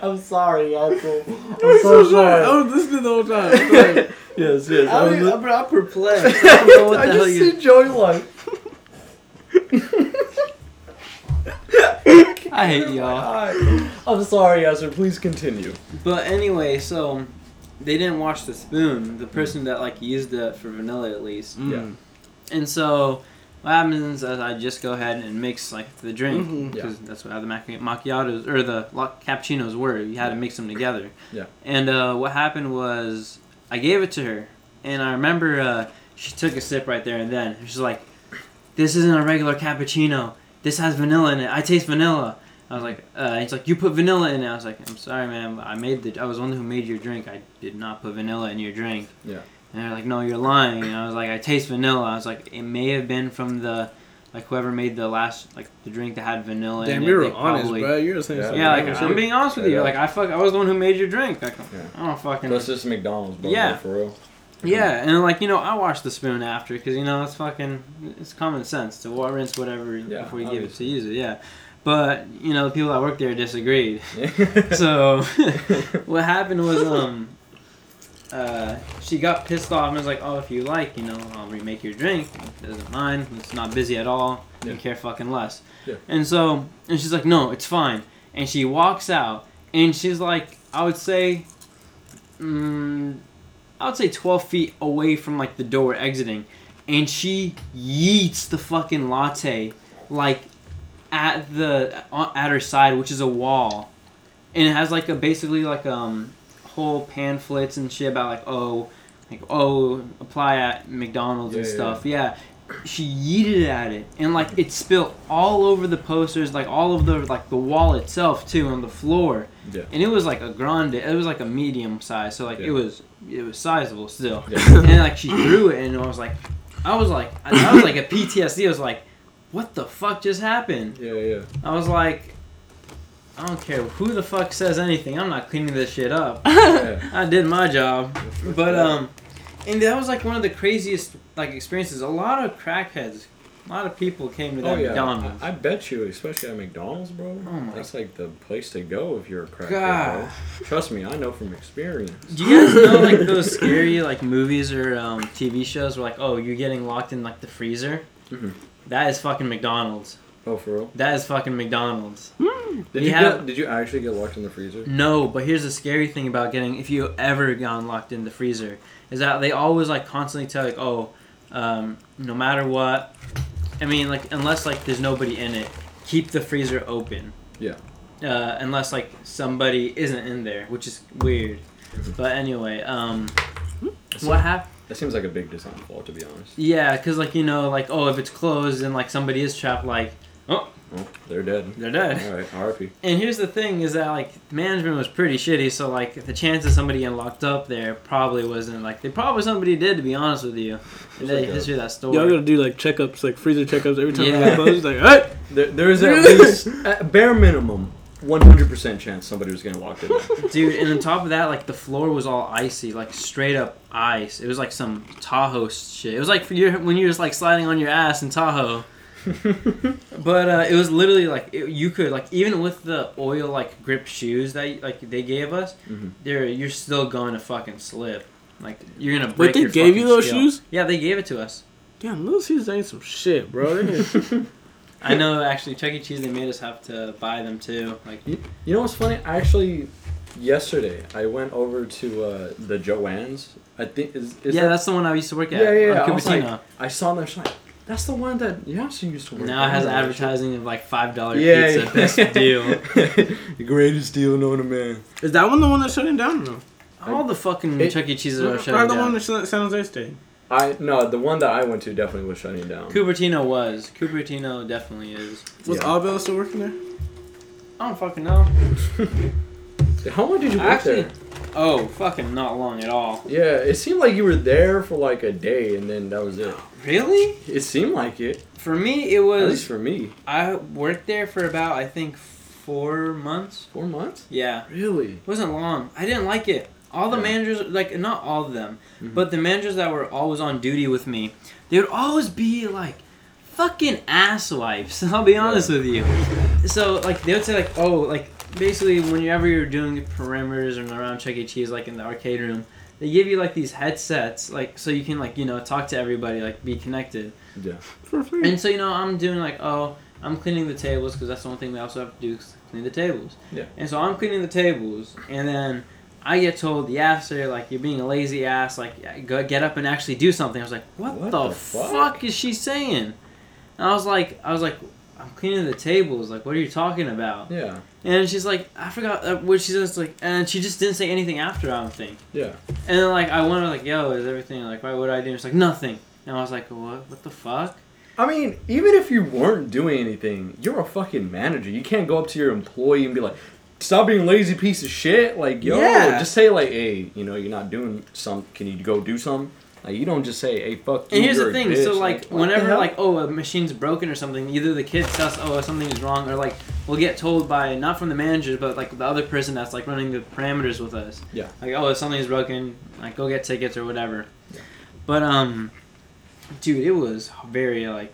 I'm sorry, asshole. I'm so sorry. I was listening the whole time. Yes, yes. I, am I'm perplexed. I don't know what I the hell just see Joey like. I hate y'all. I'm sorry, Esther. Please continue. But anyway, so they didn't wash the spoon. The person that like used it for vanilla at least. Mm. And so what happens is I just go ahead and mix like the drink because that's what how the mac- macchiatos or the la- cappuccinos were. You had to mix them together. Yeah. And uh, what happened was I gave it to her, and I remember uh, she took a sip right there and then. She's like, "This isn't a regular cappuccino. This has vanilla in it. I taste vanilla." I was like, uh, he's like, you put vanilla in it. I was like, I'm sorry, man. I made the. I was the one who made your drink. I did not put vanilla in your drink. Yeah. And they're like, no, you're lying. And I was like, I taste vanilla. I was like, it may have been from the, like whoever made the last, like the drink that had vanilla Damn, in you're they honest, probably- bro. You're saying Yeah. something. Yeah, like I'm shit. being honest with you. Yeah. Like I fuck, I was the one who made your drink. Like Yeah. I don't fucking. That's just McDonald's, bro. Yeah. For real. Yeah, and like you know, I wash the spoon after because you know it's fucking it's common sense to wa- rinse whatever Yeah, before you give it to use it. Yeah, but you know the people that work there disagreed. So what happened was um uh she got pissed off and was like, oh if you like you know I'll remake your drink. Doesn't mind. It's not busy at all. Yeah. You care fucking less. Yeah. And so and she's like, no, it's fine. And she walks out and she's like, I would say. Mm, I would say 12 feet away from like the door exiting, and she yeets the fucking latte like at the at her side, which is a wall, and it has like a basically like um whole pamphlets and shit about like oh like oh apply at McDonald's and Yeah, yeah, stuff. Yeah. She yeeted at it. And like it spilled all over the posters, like all of the like the wall itself too on the floor yeah. and it was like a grande it was like a medium size so like Yeah. it was it was sizable still Yeah. and like she threw it and i was like i was like i, I was like a ptsd i was like what the fuck just happened Yeah, yeah. i was like i don't care who the fuck says anything i'm not cleaning this shit up yeah. i did my job but um and that was like one of the craziest like experiences a lot of crackheads a lot of people came to that Oh yeah, mcdonald's I, I bet you, especially at McDonald's, bro. Oh my- That's like the place to go if you're a crackhead, God. bro. Trust me, I know from experience. Do you guys know like those scary like movies or um, TV shows where like oh you're getting locked in like the freezer? Mhm. That is fucking McDonald's. Oh, for real? That is fucking McDonald's. Did We you have- get? Did you actually get locked in the freezer? No, but here's the scary thing about getting if you ever gone locked in the freezer is that they always like constantly tell you like oh um, no matter what. I mean like unless like there's nobody in it, keep the freezer open. Yeah. Uh, unless like somebody isn't in there, which is weird. Mhm. But anyway, um, That what seems- happened? That seems like a big design flaw, to be honest. Yeah, because like you know, like oh, if it's closed and like somebody is trapped, like Oh, they're dead. they're dead. All right, R.I.P. And here's the thing: is that like management was pretty shitty, so like the chance of somebody getting locked up there probably wasn't like they probably somebody did to be honest with you. And they like a- history of that story. Y'all gotta do like checkups, like freezer checkups every time Yeah. we close. Like, hey, There, there is at least, at bare minimum, 100% chance somebody was getting locked in there. Dude, and on top of that, like the floor was all icy, like straight up ice. It was like some Tahoe shit. It was like for your when you're just like sliding on your ass in Tahoe. But uh, it was literally like it, you could like even with the oil like grip shoes that like they gave us, Mhm. there you're still going to fucking slip. Like you're gonna break. wait, they your gave you those skill. shoes? Yeah, they gave it to us. Damn, Little Caesars ain't some shit, bro. I know actually Chuck E. Cheese they made us have to buy them too. Like You know what's funny? I actually, yesterday, I went over to uh, the Joanne's. I think is, is yeah, that- that's the one I used to work at. Yeah, yeah, yeah. I was like- I saw them. I was like, that's the one that Yasser used to work. now it has at." advertising of like five dollar Yeah, pizza, yeah. best deal. the greatest deal known to man. Is that one the one that's shutting down? or No. All the fucking It- Chuck E. Cheeses are Or shutting the one down. that San San Jose stayed. I no, the one that I went to definitely was shutting down. Cupertino was. Cupertino definitely is. Was Yeah. Abel still working there? I don't fucking know. How long did you work Actually, there? Oh, fucking not long at all. Yeah, it seemed like you were there for like a day and then that was it. Really? It seemed like it. For me, it was. At least for me. I worked there for about I think four months. Four months? Yeah, Really? it wasn't long. I didn't like it. All the Yeah. managers, like not all of them, Mhm. but the managers that were always on duty with me, they would always be like fucking ass asswipes. I'll be honest with you. So like they would say like oh like basically whenever you're doing perimeters and around Chuck E. Cheese like in the arcade room, they give you like these headsets like so you can like you know talk to everybody like be connected. Yeah. For free. And so you know, I'm doing like, oh, I'm cleaning the tables because that's the one thing we also have to do is clean the tables. Yeah. And so I'm cleaning the tables, and then I get told, yeah, sir, like you're being a lazy ass, like go get up and actually do something. I was like, what, What the, the fuck? fuck? is she saying? And I was like, I was like, I'm cleaning the tables. Like, what are you talking about? Yeah. And she's like, I forgot uh, what she says. Like, and she just didn't say anything after. I don't think. Yeah. And then like I went like, yo, is everything like, why? What do I do? And she's like, nothing. And I was like, what? What the fuck? I mean, even if you weren't doing anything, you're a fucking manager. You can't go up to your employee and be like, "Stop being lazy piece of shit." Like, yo, Yeah. just say like, "Hey, you know, you're not doing some. Can you go do something?" Like, you don't just say, "Hey, fuck you." And here's the thing, so like whenever like oh a machine's broken or something, either the kid tells us, oh something is wrong or like we'll get told by not from the manager but like the other person that's like running the parameters with us. Yeah. Like oh if something's broken, like go get tickets or whatever. Yeah. But um, dude, it was very like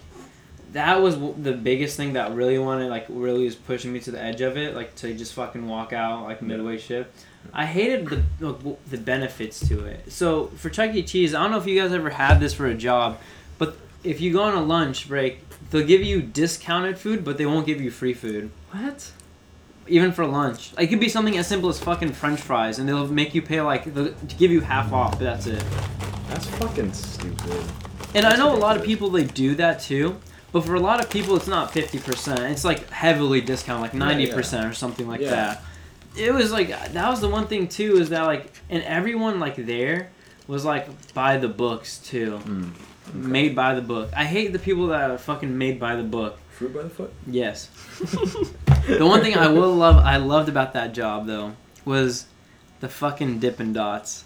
that was the biggest thing that really wanted like really was pushing me to the edge of it, like to just fucking walk out like midway shift. I hated the the- the benefits to it. So for Chuck E. Cheese, I don't know if you guys ever had this for a job, but if you go on a lunch break, they'll give you discounted food, but they won't give you free food. what? Even for lunch, it could be something as simple as fucking French fries, and they'll make you pay like they'll give you half off. But that's it. That's fucking stupid. And I That's know a lot of people they do that too, but for a lot of people it's not fifty percent. It's like heavily discounted, like Yeah, ninety yeah. percent or something like Yeah. that. It was like that was the one thing too is that like and everyone like there was like by the books too, Mm. made by the book. I hate the people that are fucking made by the book. Fruit by the foot. Yes. The one thing I will love I loved about that job though was the fucking Dippin' Dots.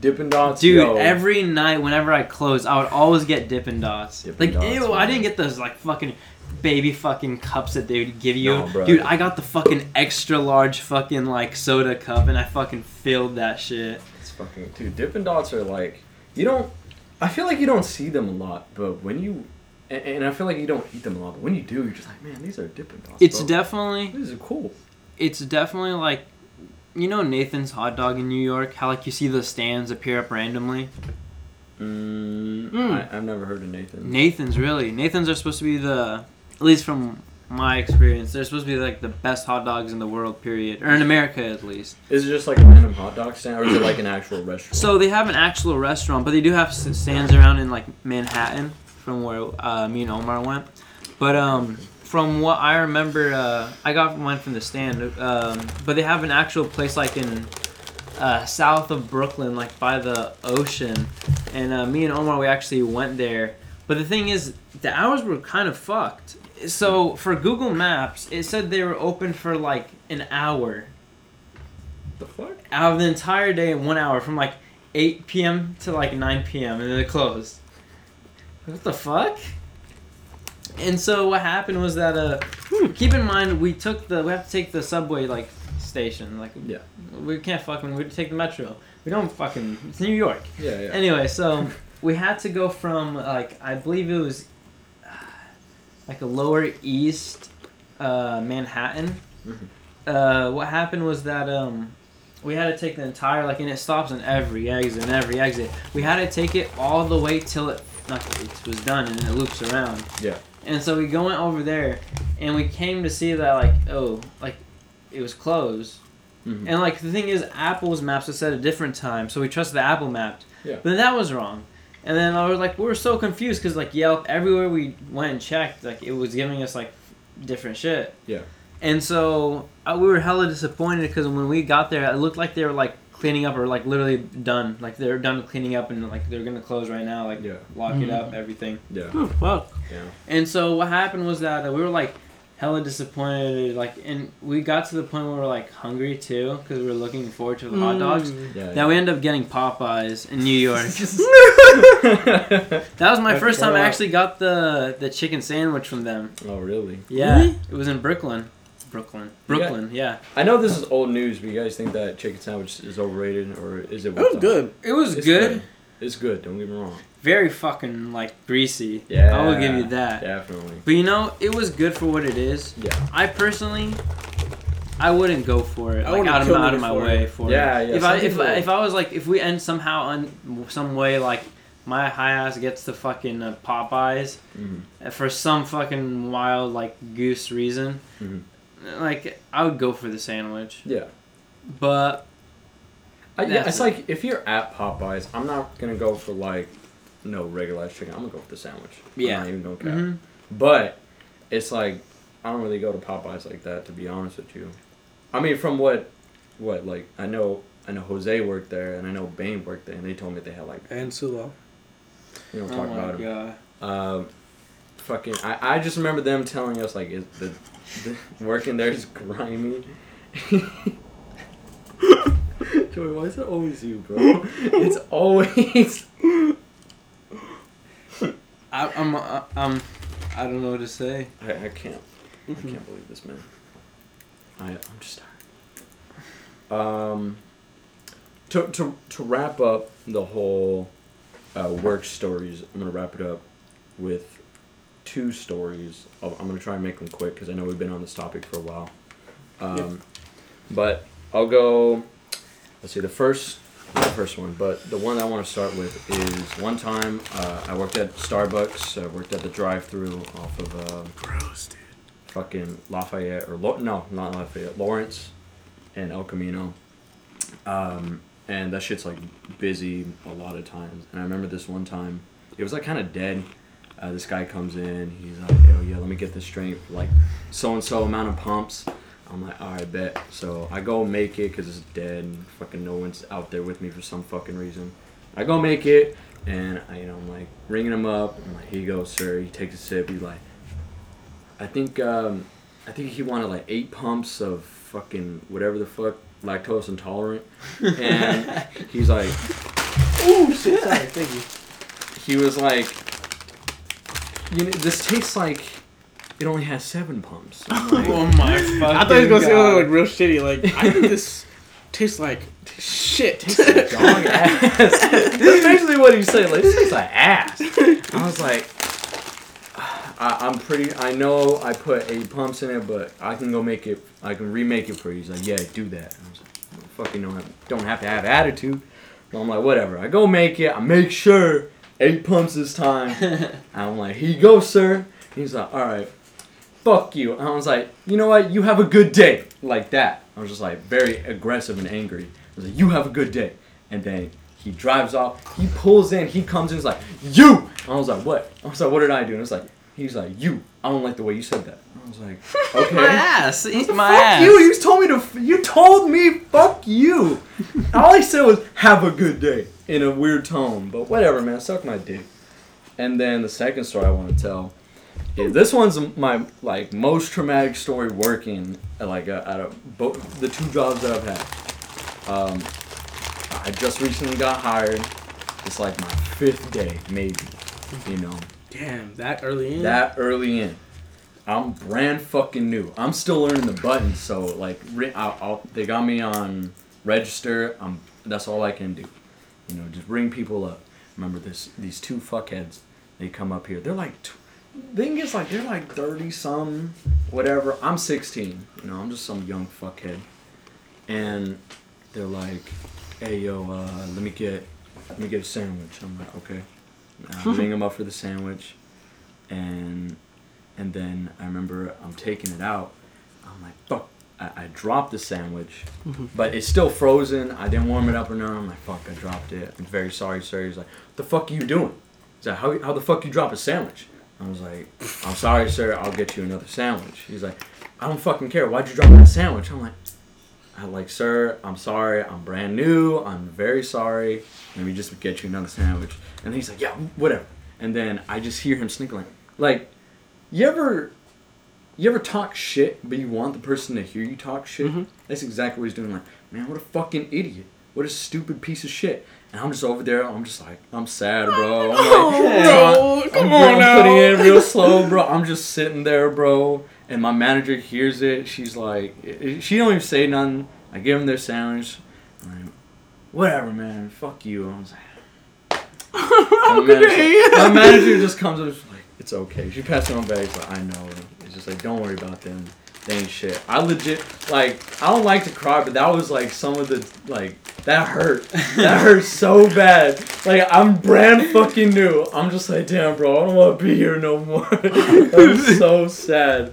Dippin' Dots. Dude, yo. every night whenever I closed, I would always get Dippin' Dots. Dippin' like, Dots, ew, I didn't get those like fucking baby fucking cups that they would give you. No. Dude, I got the fucking extra large fucking like soda cup and I fucking filled that shit. It's fucking dude. Dippin' Dots are like you don't. I feel like you don't see them a lot, but when you and, and I feel like you don't eat them a lot, but when you do, you're just like, man, these are Dippin' Dots. It's bro. definitely These are cool. it's definitely like you know Nathan's hot dog in New York, how like you see the stands appear up randomly? Mm, Mm. I, I've never heard of Nathan. Nathan's really. Nathan's are supposed to be the at least from my experience, they're supposed to be like the best hot dogs in the world, period. Or in America at least. Is it just like a random hot dog stand, or is it like an actual restaurant? So they have an actual restaurant, but they do have stands around in like Manhattan, from where uh, me and Omar went. But um, from what I remember, uh, I got mine from the stand. Um, but they have an actual place like in uh, south of Brooklyn, like by the ocean. And uh, me and Omar, we actually went there. But the thing is, the hours were kind of fucked. So for Google Maps, it said they were open for like an hour the fuck? out of the entire day in one hour from like 8 p.m. to like 9 p.m. and then it closed. What the fuck? And so what happened was that uh, keep in mind we took the we have to take the subway like station like Yeah. we can't fucking we take the metro we don't fucking it's New York Yeah, yeah. anyway so we had to go from like I believe it was like a lower east uh, Manhattan Mhm. uh, what happened was that um, we had to take the entire like, and it stops in every exit and every exit. We had to take it all the way till it not it was done and it loops around. Yeah. And so we went over there, and we came to see that like oh like it was closed. Mhm. And like the thing is, Apple's maps had said a different time, so we trusted the Apple map. Yeah. But that was wrong. And then I was like, we were so confused because like Yelp, everywhere we went and checked, like it was giving us like different shit. Yeah. And so uh, we were hella disappointed because when we got there, it looked like they were like cleaning up or like literally done. Like they're done cleaning up and like they're gonna close right now. Like Yeah. lock it Mhm. up, everything. Yeah. Oh, fuck. Yeah. And so what happened was that uh, we were like hella disappointed. Like and we got to the point where we're like hungry too because we were looking forward to the hot dogs. Mm. Yeah. Now we ended up getting Popeyes in New York. That was my That's first time I actually got the the chicken sandwich from them. oh really? Yeah, Really? it was in Brooklyn. Brooklyn. You got- Brooklyn, yeah. I know this is old news, but you guys think that chicken sandwich is overrated or is it? It was good. It was It's good. It's good. Don't get me wrong. Very fucking like greasy. Yeah. I will give you that. Definitely. But you know, it was good for what it is. Yeah. I personally, I wouldn't go for it. I Like wouldn't out of out of my for way it. for Yeah, it. yeah, If I if I, if I was like if we end somehow on some way like my high ass gets the fucking uh, Popeyes Mhm. uh, for some fucking wild like goose reason, Mhm. like I would go for the sandwich. Yeah. But I, yeah, it's it. like if you're at Popeyes, I'm not gonna go for like no regularized chicken. I'm gonna go for the sandwich. Yeah. I'm not even gonna cap. mhm. But it's like I don't really go to Popeyes like that to be honest with you. I mean, from what, what like I know, I know Jose worked there and I know Bane worked there, and they told me they had like And Sulo. you know oh talk my about him. god. Um, fucking, I, I just remember them telling us like is the, the working there is grimy. Joey, why is it always you, bro? It's always. I, I'm uh, I'm I don't know what to say. I, I can't. I can't believe this man. I I'm just tired. Um. To to to wrap up the whole uh, work stories, I'm gonna wrap it up with two stories. I'm gonna try and make them quick because I know we've been on this topic for a while. Um, Yep. But I'll go. Let's see the first. The first one, but the one I want to start with is one time uh, I worked at Starbucks. I worked at the drive-through off of. Uh, Gross, dude. fucking Lafayette or Lo- no, not Lafayette, Lawrence and El Camino. Um, and that shit's like busy a lot of times. And I remember this one time, it was like kind of dead. Uh, this guy comes in, he's like, "Oh yeah, let me get this straight, like so and so amount of pumps." I'm like, "All right, bet." So I go make it because it's dead, and fucking no one's out there with me for some fucking reason. I go make it, and I, you know, I'm like ringing him up. I'm like, "Here you go, sir." He takes a sip. He's like, I think um, I think he wanted like eight pumps of fucking whatever the fuck lactose intolerant, and he's like, Ooh, shit. Sorry, thank you. he was like, you know, this tastes like it only has seven pumps. I'm like, Oh my fucking I thought he was gonna say God. something like real shitty. Like I think this tastes like shit. dog ass. That's basically what he said. Like, this is an ass. I was like, I, I'm pretty. I know I put eight pumps in it, but I can go make it. I can remake it for you. He's like, yeah, do that. And I was like, fucking don't have, don't have to have attitude. So I'm like, whatever. I go make it. I make sure eight pumps this time. And I'm like, here you go, sir. He's like, all right. Fuck you. And I was like, you know what? You have a good day. Like that. I was just like very aggressive and angry. I was like, you have a good day. And then he drives off. He pulls in. He comes in. He's like, you. I was like, what? I was like, what did I do? And it's like, he's like, you. I don't like the way you said that. I was like, okay. My ass. Eat my fuck ass. you. You told me to. f- You told me. Fuck you. All he said was have a good day in a weird tone. But whatever, man. Suck my dick. And then the second story I want to tell this one's my like most traumatic story working like uh, at a, both the two jobs that I've had. Um, I just recently got hired. It's like my fifth day, maybe. You know, Damn, that early in. that early in. I'm brand fucking new. I'm still learning the buttons, so like I'll, I'll, they got me on register. I'm that's all I can do. You know, just bring people up. Remember this? These two fuckheads. They come up here. They're like, tw- thing is like they're like thirty some, whatever. I'm 16. You know, I'm just some young fuckhead. And they're like, "Hey yo, uh, let me get, let me get a sandwich." I'm like, "Okay." I ring them up for the sandwich, and and then I remember I'm taking it out. I'm like, fuck. I, I dropped the sandwich, but it's still frozen. I didn't warm it up or nothing. I'm like, fuck, I dropped it. I'm very sorry, sir. He's like, what the fuck are you doing? He's like, how, how the fuck you drop a sandwich? I was like, I'm sorry, sir. I'll get you another sandwich. He's like, I don't fucking care. Why'd you drop that sandwich? I'm like, I'm like, sir, I'm sorry, I'm brand new, I'm very sorry. Let me just get you another sandwich. And he's like, yeah, whatever. And then I just hear him snickering. Like, you ever, you ever talk shit, but you want the person to hear you talk shit? Mhm. That's exactly what he's doing. Like, man, what a fucking idiot. What a stupid piece of shit. And I'm just over there. I'm just like, I'm sad, bro. I'm like, Oh, I'm, come I'm on now. putting it in real slow, bro. I'm just sitting there, bro. And my manager hears it. She's like, she don't even say nothing. I give them their sandwich. I'm like, whatever, man. Fuck you. I was like, my, manager, my manager just comes up like, it's okay. She passed it on back, but I know. It's just like, don't worry about them. Ain't shit. I legit, like, I don't like to cry, but that was like some of the, like, that hurt. That hurt so bad. Like, I'm brand fucking new. I'm just like, damn, bro, I don't want to be here no more. I'm so sad.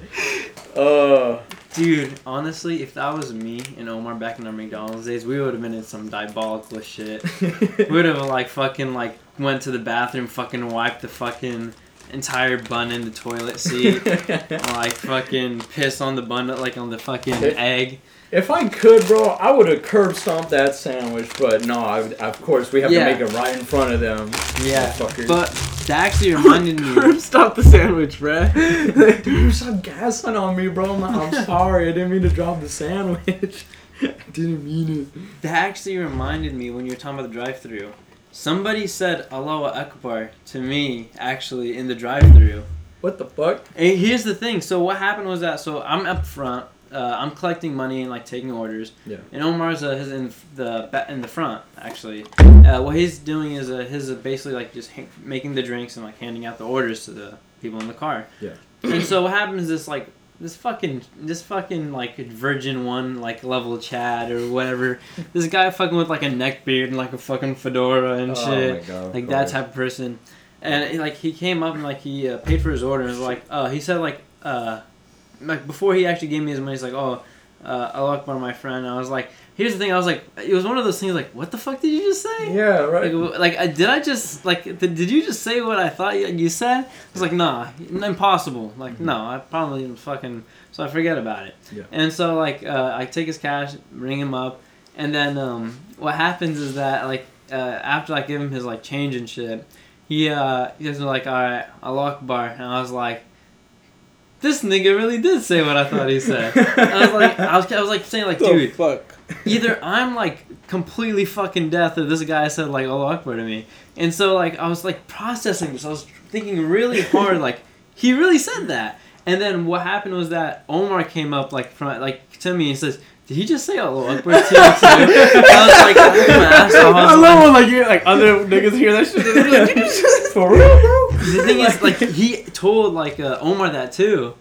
Uh, Dude, honestly, if that was me and Omar back in our McDonald's days, we would have been in some diabolical shit. we would have like fucking like went to the bathroom, fucking wiped the fucking entire bun in the toilet seat, like fucking piss on the bun, like on the fucking egg. If I could, bro, I would have curb stomped that sandwich, but no, I would, of course we have Yeah. to make it right in front of them. Yeah, but that actually reminded me. Curb stop the sandwich, bro. Dude, you're so gassing on me, bro. I'm, I'm sorry. I didn't mean to drop the sandwich. I didn't mean it. That actually reminded me when you were talking about the drive-through. Somebody said Allahu Akbar to me actually in the drive-through. What the fuck? And here's the thing. So what happened was that so I'm up front. Uh, I'm collecting money and like taking orders. Yeah. And Omar's uh, his in the in the front actually. Uh, what he's doing is uh, his uh, basically like just ha- making the drinks and like handing out the orders to the people in the car. Yeah. And so what happens is this like this fucking this fucking like virgin one like level Chad or whatever. This guy fucking with like a neck beard and like a fucking fedora and Oh shit my god. like that type of person. And like he came up and like he uh, paid for his order and was like, uh, he said like, uh, like before he actually gave me his money, he's like, oh, uh, I like one of my friend. And I was like, here's the thing, I was like, it was one of those things like, what the fuck did you just say? Yeah, right. Like, like did I just like did, did you just say what I thought you, you said? I was like, nah, impossible. Like, no, I probably didn't fucking. So I forget about it. Yeah. And so like uh, I take his cash, ring him up, and then um, what happens is that like uh, after I give him his like change and shit, he uh he was like, all right, I lock bar, and I was like. This nigga really did say what I thought he said. I was like, I was, I was like saying like, the dude, fuck? either I'm like completely fucking deaf or this guy said like Allah Akbar to me. And so like I was like processing this. I was thinking really hard like he really said that. And then what happened was that Omar came up like from like to me and says, "Did he just say Allah Akbar to you too?" I was like, oh my ass. I I love when like you like other niggas hear that shit. like, just-" For real, bro? the thing is like he told like uh, Omar that too.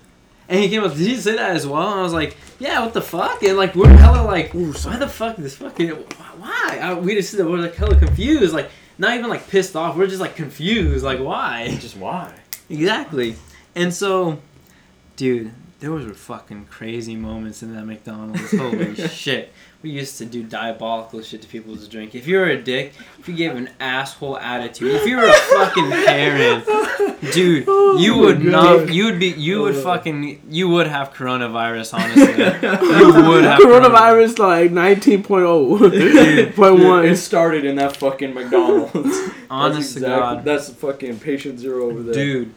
And he came up, did he say that as well? And I was like, yeah, what the fuck? And like, we're hella like, Ooh, why the fuck this fucking, why? I, we just, we're like hella confused. Like, not even like pissed off. We're just like confused. Like, why? Just why? Exactly. And so, dude, there were fucking crazy moments in that McDonald's. Holy shit. We used to do diabolical shit to people people's drink. If you were a dick, if you gave an asshole attitude, if you were a fucking parent, dude, Oh you would God. not. You would be. You would Uh. fucking. You would have coronavirus. Honestly, you would have Coronavirus like 19.0. Point Dude, one. it started in that fucking McDonald's. Honest That's to exactly- God, That's fucking patient zero over there. dude.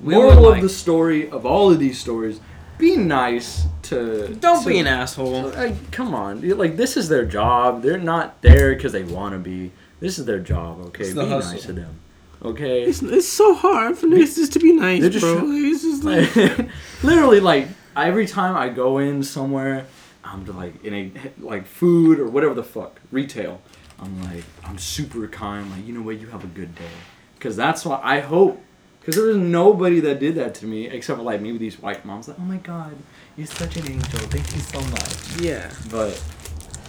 We Moral would of the story of all of these stories: be nice to. Don't to- be an asshole. Like, come on, like this is their job. They're not there because they want to be. This is their job. Okay, It's be the nice to them. Okay. It's, it's so hard for niggas just to be nice, just bro. it's just like Like, literally, like every time I go in somewhere, I'm like in a like food or whatever the fuck retail. I'm like I'm super kind. Like you know what, you have a good day, because that's why I hope. Because there was nobody that did that to me except for like maybe these white moms. Like, oh my god, you're such an angel. Thank you so much. yeah. But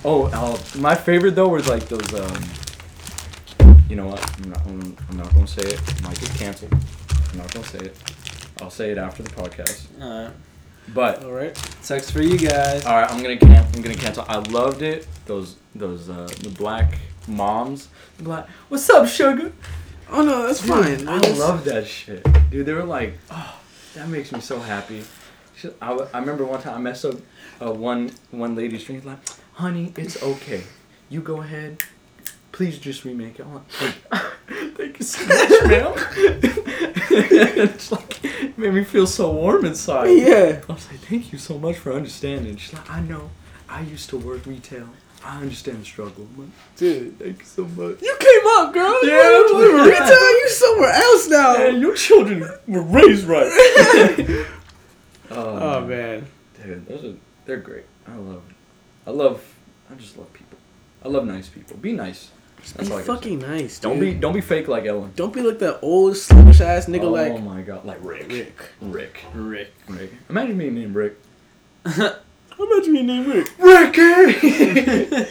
oh, uh, my favorite though was like those. um You know what? I'm not. I'm, I'm not gonna say it. It might get canceled. I'm not gonna say it. I'll say it after the podcast. All right. But All right. sucks for you guys. all right, I'm gonna can- I'm gonna cancel. I loved it. Those those uh the black moms. Black. What's up, sugar? Oh no, that's fine. I That's- love that shit, dude. They were like, oh, that makes me so happy. She- I, I remember one time I messed up uh, one one lady's drink. Like, honey, it's okay. You go ahead. Please just remake it. I'm like, Thank you so much, ma'am. it's like it made me feel so warm inside. Yeah. I was like, thank you so much for understanding. She's like, I know. I used to work retail. I understand the struggle. I'm Dude. thank you so much. You came up, girl. Yeah, You I'm were like- You somewhere else now. Man, your children were raised right. oh, Oh man. dude, those are they're great. I love, I love, I just love people. I love nice people. Be nice. That's Be all I fucking nice. Dude. Don't be don't be fake like Ellen. Don't be like that old sluggish ass nigga oh like Oh my god, like Rick. Rick. Rick. Rick. Rick. Imagine me named Rick. How much me name Rick? Ricky.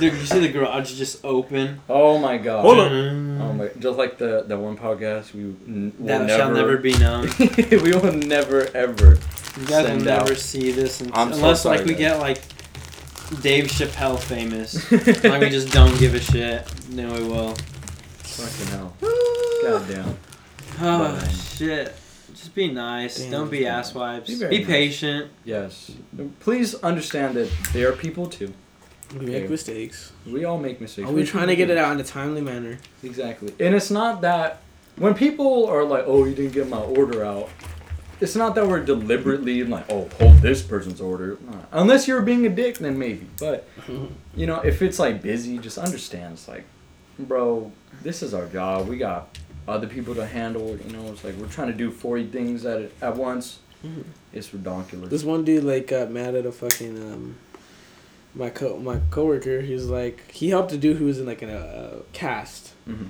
Dude, you see the garage just open? oh my god. Hold on. Mm-hmm. Oh my! Just like the the one podcast, we n- will That never, shall never be known. we will never ever. You guys will Send never out. see this un- I'm so unless sorry, like we guys. get like Dave Chappelle famous. like we just don't give a shit. Then we will. Fucking hell. God damn. Oh Fine. shit. Just be nice. Damn, don't be fine. asswipes. Be Be, nice. patient. Yes. Please understand that they are people too. We make Okay. mistakes. We all make mistakes. Are we trying to get it out in a timely manner? Exactly. And it's not that when people are like, "Oh, you didn't get my order out." It's not that we're deliberately like, "Oh, hold this person's order." No. Unless you're being a dick, then maybe. But you know, if it's like busy, just understand. It's like, bro, this is our job. We got other people to handle. You know, it's like we're trying to do forty things at at once. Mhm. It's ridiculous. This one dude like got mad at a fucking um my co my coworker. He was like he helped a dude who was in like in a, uh cast hmm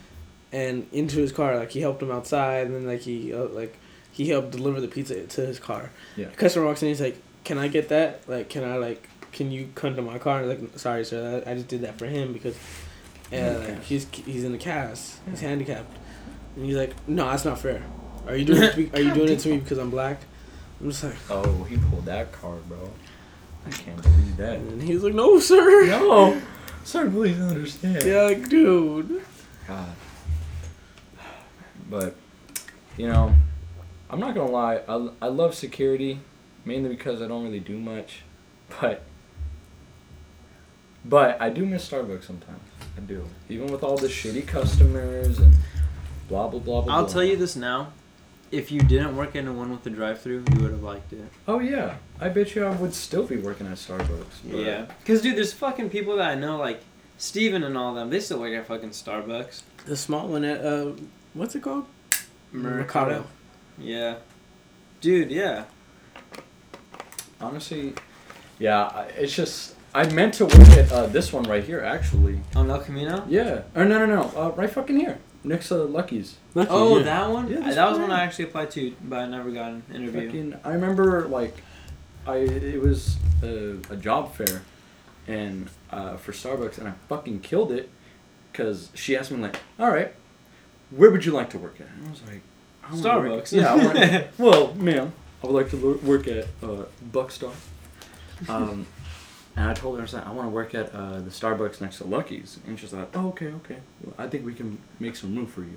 and into his car. Like he helped him outside and then like he uh, like he helped deliver the pizza to his car. Yeah. customer walks in. He's like, "Can I get that? Like, can I like can you come to my car?" And like, sorry, sir, I I just did that for him because uh, like, he's he's in the cast. He's handicapped. And he's like, "No, that's not fair. Are you doing it? To me, are you doing it to me because I'm black?" I'm just like, Oh, he pulled that card, bro. I can't believe that. and he's like, "No, sir." No, sir, please understand. Yeah, like, dude. God. But, you know, I'm not gonna lie. I, I love security, mainly because I don't really do much. But, but I do miss Starbucks sometimes. I do, even with all the shitty customers and blah blah blah blah. I'll blah. tell you this now. If you didn't work in the one with the drive-through, you would have liked it. Oh yeah, I bet you I would still be working at Starbucks. but- Yeah. Cause dude, there's fucking people that I know like Steven and all them. They still work at fucking Starbucks. The small one at uh, what's it called? Mercado. Yeah. Dude, yeah. Honestly, yeah, it's just I meant to work at uh, this one right here actually. On El Camino. Yeah. Or no, no, no. Uh, right fucking here, next to Lucky's. Oh, yeah. that one. Yeah, that was one. one I actually applied to, but I never got an interview. Fucking, I remember like, I it was a, a job fair, and uh, for Starbucks, and I fucking killed it, cause she asked me like, all right, where would you like to work at? And I was like, I wanna work- Starbucks. yeah. I want, well, ma'am, I would like to work at uh, Buckstar. Um, and I told her I was like, I want to work at uh, the Starbucks next to Lucky's, and she's like, Oh, okay, okay. Well, I think we can make some room for you.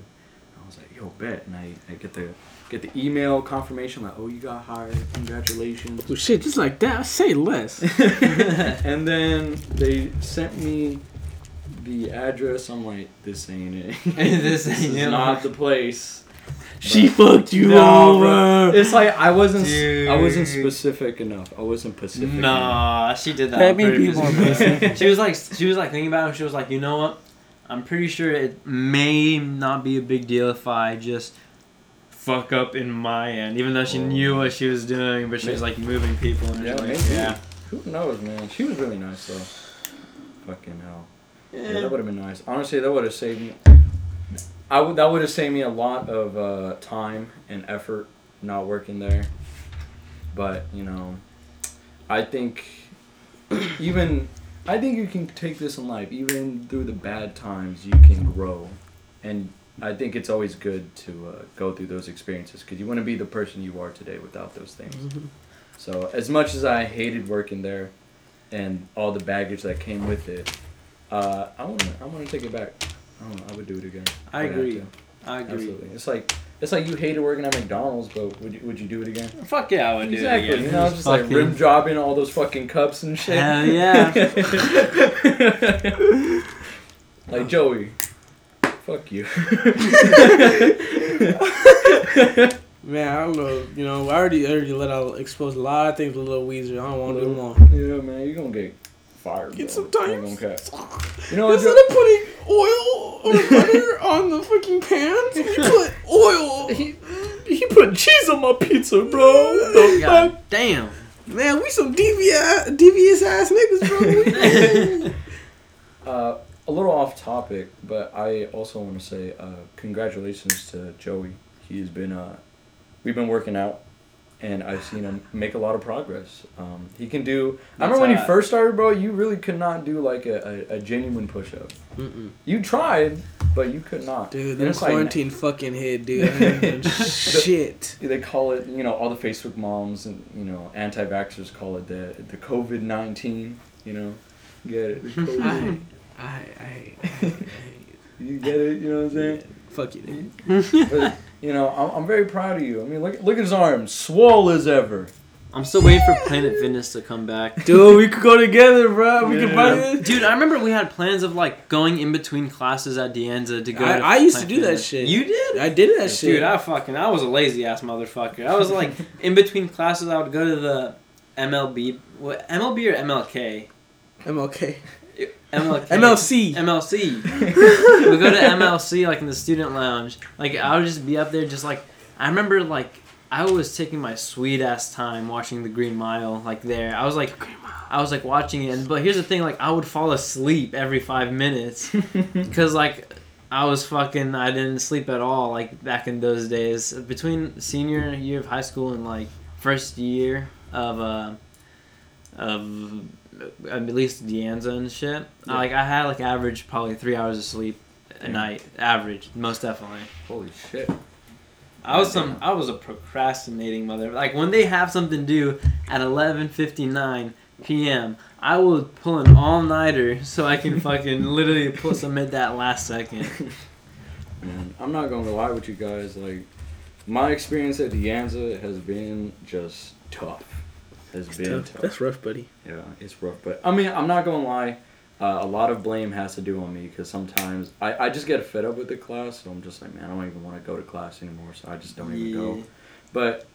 I was like, Yo, bet. And I, I get the get the email confirmation like, Oh, you got hired. Congratulations. Oh shit, just like that. Say less. and then they sent me the address. I'm like, This ain't it. This ain't is it. not the place. She fucked you No, bro. over. It's like I wasn't s- I wasn't specific enough. I wasn't specific. enough. Nah, she did that. Let me be purpose. more basic. she was like, she was like thinking about it. and She was like, you know what? I'm pretty sure it may not be a big deal if I just fuck up in my end, even though she Oh. knew what she was doing, but she was like moving people and Yeah, yeah, like, maybe. yeah. Who knows, man? She was really nice though. Fucking hell. Yeah, Yeah. that would have been nice. Honestly, that would have saved me. I would. That would have saved me a lot of uh, time and effort not working there. But you know, I think even I think you can take this in life. Even through the bad times, you can grow, and I think it's always good to uh, go through those experiences because you want to be the person you are today without those things. Mhm. So as much as I hated working there, and all the baggage that came with it, uh, I want to I want to take it back. I don't know. I would do it again. I I'd agree. to. I agree. Absolutely. It's like it's like you hated working at McDonald's, but would you, would you do it again? Fuck yeah, I would do exactly. it again. You know, just like rim jobbing all those fucking cups and shit. Hell yeah. like Joey. Fuck you. Man, I don't know. You know, I already already let out expose a lot of things with Little Caesar. I don't want to do them all. yeah, man, you're gonna get fired. Get bro. some I ain't time. gonna. You know? Instead of putting oil or butter on the fucking pans, you put oil. He, he put cheese on my pizza, bro. The God damn. Man, we some devious, devious ass niggas, bro. Uh, a little off topic, but I also want to say uh, congratulations to Joey. He's been uh, we've been working out, and I've seen him make a lot of progress. Um, he can do. I remember when you That's, uh, first started, bro. You really could not do like a, a, a genuine push up. You tried, but you could not. Dude, the like- quarantine fucking hit, dude. I ain't done shit. they call it, you know, all the Facebook moms and you know anti-vaxxers call it the the COVID nineteen. You know, get it? The I. I, I, I, you get it? You know what I'm saying? I fuck you, dude. But you know, I'm, I'm very proud of you. I mean, look look at his arms, swole as ever. I'm still waiting for Planet Fitness to come back. Dude, we could go together, bro. We could buy this. Dude, I remember we had plans of like going in between classes at De Anza to go. I- to I used to Planet do that shit. You did? I did that shit. Dude, I fucking I was a lazy ass motherfucker. I was like in between classes. I would go to the MLB, what MLB or MLK? MLK. MLK. MLC. MLC. we go to MLC like in the student lounge. Like I would just be up there, just like I remember like I was taking my sweet ass time watching the Green Mile. Like there, I was like. I was like watching it, and, but here's the thing: like I would fall asleep every five minutes because like I was fucking I didn't sleep at all like back in those days. Between senior year of high school and like first year of uh of at least De Anza and shit. Yeah. Like I had like average probably three hours of sleep a Yeah. night. Average, most definitely. Holy shit. I was some I was a procrastinating mother. Like when they have something due at eleven fifty nine PM, I will pull an all nighter so I can fucking literally pull submit that last second. Man, I'm not gonna lie with you guys. Like, my experience at De Anza has been just tough. Has been tough. That's rough, buddy. Yeah, it's rough. But I mean, I'm not gonna lie. Uh, a lot of blame has to do on me because sometimes I, I just get fed up with the class. So I'm just like, man, I don't even want to go to class anymore. So I just don't even go. But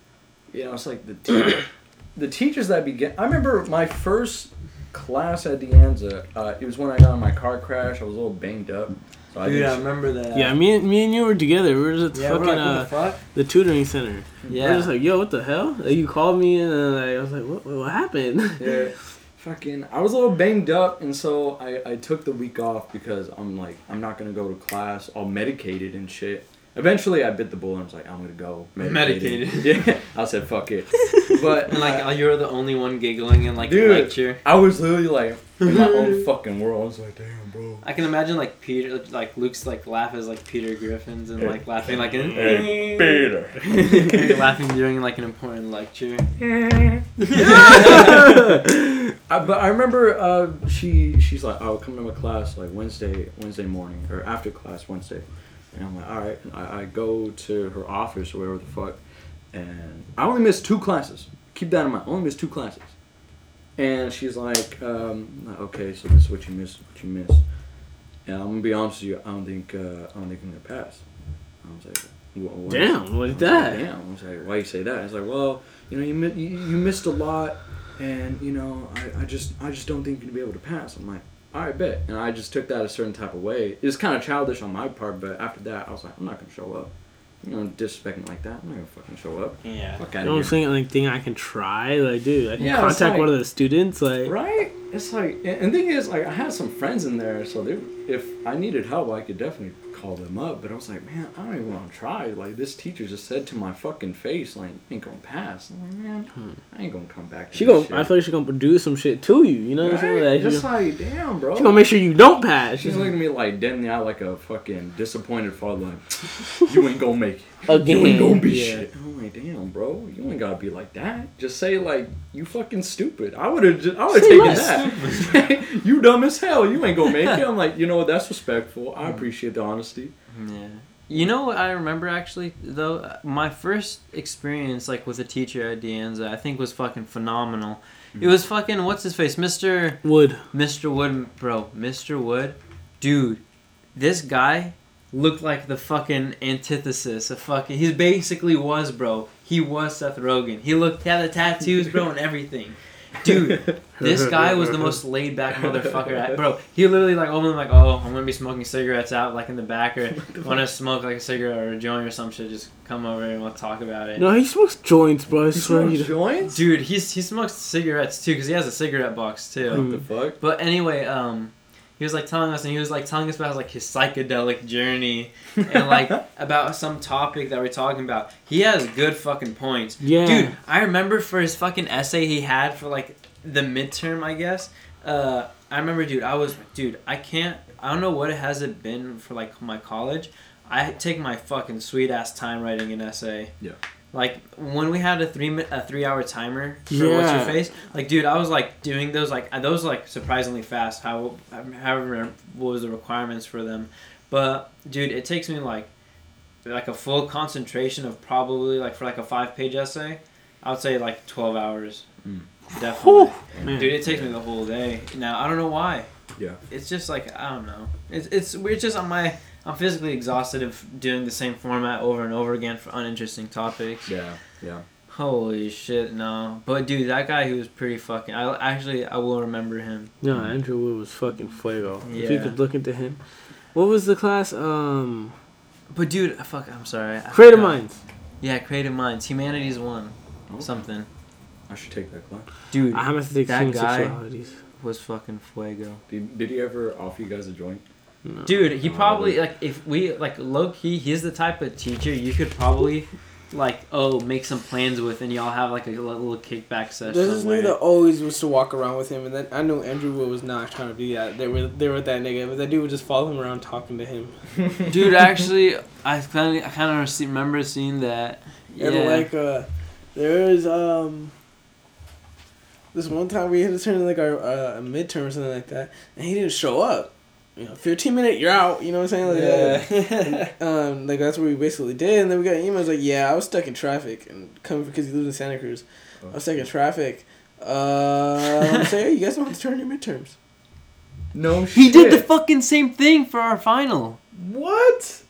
you know, it's like the te- the teachers that began. I remember my first class at De Anza. Uh, it was when I got in my car crash. I was a little banged up. So I Dude, I remember that. Yeah, me and me and you were together. We were just at the Yeah, fucking like, uh, the fuck? the tutoring center. Yeah. We're just like, yo, what the hell? Like, you called me and then like, I was like, what, what, what happened? Yeah. Fucking, I was a little banged up, and so I, I took the week off because I'm like, I'm not gonna go to class, all medicated and shit. Eventually, I bit the bullet and I was like, I'm gonna go medicated. Medicated. yeah, I said, fuck it. But And like I, you're the only one giggling in like Dude. lecture. I was literally like in my own fucking world. I was like, damn, bro. I can imagine like Peter, like Luke's like laugh as like Peter Griffin's and Yeah. like laughing like in Hey, Peter. Like, laughing during like an important lecture. I, but I remember uh, she she's like, "Oh, come to my class like Wednesday Wednesday morning or after class Wednesday," and I'm like, "All right." I, I go to her office or whatever the fuck, and I only missed two classes. Keep that in mind. I only missed two classes, and she's like, um, "Okay, so this is what you missed. What you missed." And I'm gonna be honest with you. I don't think uh, I don't think I'm gonna pass. I was like, "Wha- what? Damn, what I is like, that? Damn. I was like, why you say that? It's like, well, you know, you, mi- you you missed a lot, and you know, I, I just I just don't think you're gonna be able to pass. I'm like, all right, bet. And I just took that a certain type of way. It was kind of childish on my part, but after that, I was like, I'm not gonna show up. You know, disrespecting like that. I'm not gonna fucking show up. Yeah. Fuck You out know what I'm of here. saying? Like, thing I can try. Like, dude, I can Yeah, contact like- one of the students. Like, Right? It's like, and thing is, like, I had some friends in there, so they, if I needed help, I could definitely call them up. But I was like, man, I don't even want to try. Like, this teacher just said to my fucking face, like, ain't gonna pass. I'm like, man, Hmm. I ain't gonna come back. She gonna. shit. I feel like she gonna produce some shit to you. You know what I'm saying? Right? Like, she, Just gonna, like, damn, bro. she gonna make sure you don't pass. She's looking at me like dead in the eye, like a fucking disappointed father. Like, you ain't gonna make it. Again, You ain't gonna be yeah. shit. I'm like, damn, bro. You ain't gotta be like that. Just say like, you fucking stupid. I would have. I would have taken less. that. you dumb as hell. You ain't gonna make it. I'm like, you know what? That's respectful. I mm. appreciate the honesty. Yeah. You know what I remember actually though? My first experience like with a teacher at De Anza, I think was fucking phenomenal. It mm. was fucking what's his face, Mister Wood. Mr. Wood, bro, Mr. Wood, dude. This guy looked like the fucking antithesis of fucking. He basically was, bro. He was Seth Rogen. He looked he had the tattoos, bro, and everything. Dude, this guy was the most laid back motherfucker. I, bro, he literally like opened like, oh, I'm gonna be smoking cigarettes out like in the back, or want to smoke like a cigarette or a joint or some shit. Just come over and we'll talk about it. No, he smokes joints, bro. I You swear smoke he does. joints? Dude, he's he smokes cigarettes too because he has a cigarette box too. What the fuck? But anyway, um, he was like telling us, and he was like telling us about like his psychedelic journey and like about some topic that we're talking about. He has good fucking points, Yeah. dude. I remember for his fucking essay he had for like the midterm, I guess. Uh, I remember, dude. I was, dude. I can't. I don't know what it has it been for like my college. I take my fucking sweet ass time writing an essay. Yeah. Like when we had a three mi- a three hour timer for what's your face, like dude, I was like doing those like uh, those like surprisingly fast. How however what was the requirements for them, but dude, it takes me like like a full concentration of probably like for like a five page essay, I would say like twelve hours. Mm. Definitely, Man. dude. It takes me the whole day. Now I don't know why. Yeah. It's just like I don't know. It's it's we're just on my. I'm physically exhausted of doing the same format over and over again for uninteresting topics. Yeah. Yeah. Holy shit, no. But dude, that guy, he was pretty fucking. I actually, I will remember him. No, Andrew Wood was fucking fuego. Yeah. If you could look into him. What was the class? Um, But dude, fuck, I'm sorry. I Creative forgot. Minds. Yeah, Creative Minds. Humanities one. Oh. Something. I should take that class. Dude, I have to take That guy- was fucking fuego. Did, did he ever offer you guys a joint? No. Dude, he Oh, probably like if we like low key, he's the type of teacher you could probably like oh make some plans with, and y'all have like a little kickback session. There's this somewhere. nigga that always used to walk around with him, and then I knew Andrew Wood was not trying to do that. They were they were that nigga, but that dude would just follow him around talking to him. Dude, actually, I kind of I kind of remember seeing that. Yeah. And like uh, there is um. This one time we had to turn in like our uh, midterm or something like that, and he didn't show up. You know, fifteen minute, you're out. You know what I'm saying? Like, uh, um, like that's what we basically did, and then we got emails like, "Yeah, I was stuck in traffic and coming because he lives in Santa Cruz. I was stuck in traffic. Uh, so yeah, you guys don't have to turn in your midterms. No shit. he did the fucking same thing for our final. What?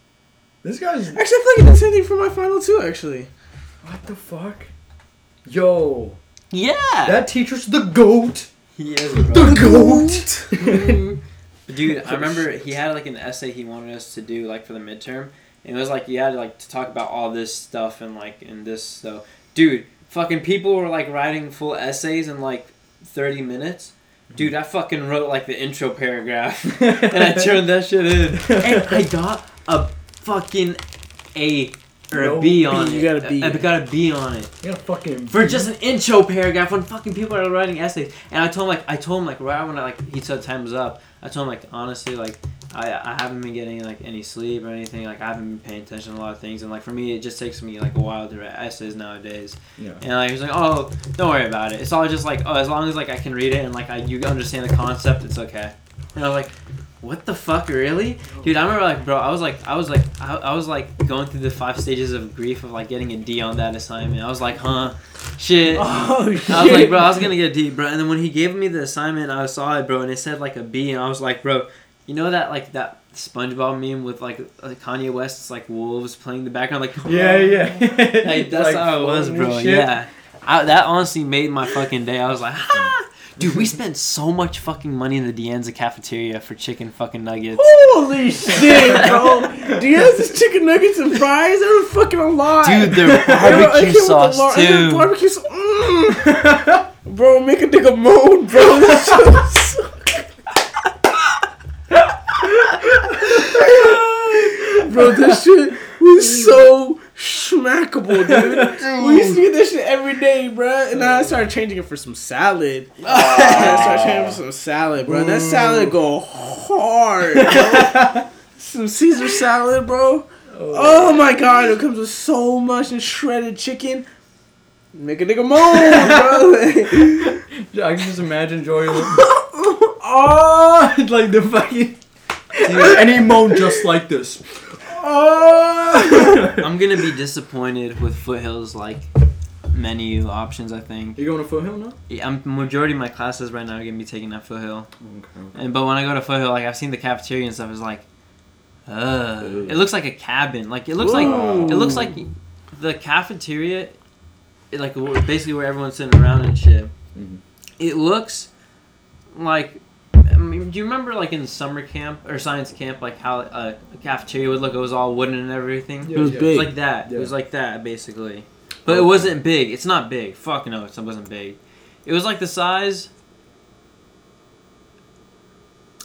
This guy's. Actually, I feel like I did the same thing for my final too. Actually, What the fuck? Yo. Yeah. That teacher's the goat. he is, bro. The goat. Dude, I remember he had like an essay he wanted us to do like for the midterm. And it was like you had like to talk about all this stuff and like in this so dude, fucking people were like writing full essays in like thirty minutes. Mm-hmm. Dude, I fucking wrote like the intro paragraph and I turned that shit in. And I got a fucking A or No a B on B, it. you got a B. I got a B on it You got fucking. for just an intro paragraph when fucking people are writing essays. And I told him like I told him like right when I like he said time was up. I told him like honestly like I I haven't been getting like any sleep or anything. Like I haven't been paying attention to a lot of things. And like for me it just takes me like a while to write essays nowadays. Yeah. And like he was like oh don't worry about it. It's all just like oh as long as like I can read it and like I you understand the concept it's okay. And I was like. What the fuck, really, dude? I remember, like, bro. I was like, I was like, I, I was like going through the five stages of grief of like getting a D on that assignment. I was like, huh, shit. oh shit! I was like, bro, I was gonna get a D, bro. And then when he gave me the assignment, I saw it, bro, and it said like a B, and I was like, bro, you know that like that SpongeBob meme with like, like Kanye West's like wolves playing the background, like Yeah, yeah. like that's Like how it was, bro. Yeah, I, that honestly made my fucking day. I was like, ha! Dude, we spent so much fucking money in the De Anza cafeteria for chicken fucking nuggets. Holy shit, bro! Do you have this chicken nuggets and fries? They were fucking alive. Dude, their They were- it barbecue came with the sauce lar- too. Barbecue sauce. Mm. bro, make a nigga moan, bro. This shit bro, this shit was so schmackable, dude. dude. We used to get this shit every day, bro. And then I started changing it for some salad. I started changing it for some salad, bro. That salad go hard, bro. some Caesar salad, bro. Oh. oh my god, it comes with so much and shredded chicken. Make a nigga moan, bro. I can just imagine Joey. like, oh, like the fucking. and he moaned just like this. oh. I'm gonna be disappointed with Foothills like menu options. I think. You going to Foothill now? Yeah, I'm majority of my classes right now are gonna be taking at Foothill. Okay. And but when I go to Foothill, like I've seen the cafeteria and stuff, it's like, uh, it looks like a cabin. Like it looks like it looks like the cafeteria, it, like basically where everyone's sitting around and shit. Mhm. It looks like. I mean, do you remember like in summer camp or science camp, like how uh, a, a cafeteria would look? It was all wooden and everything. It was yeah. It big. was like that. It was like that basically, but it wasn't big. It's not big. Fuck no, it wasn't big. It was like the size.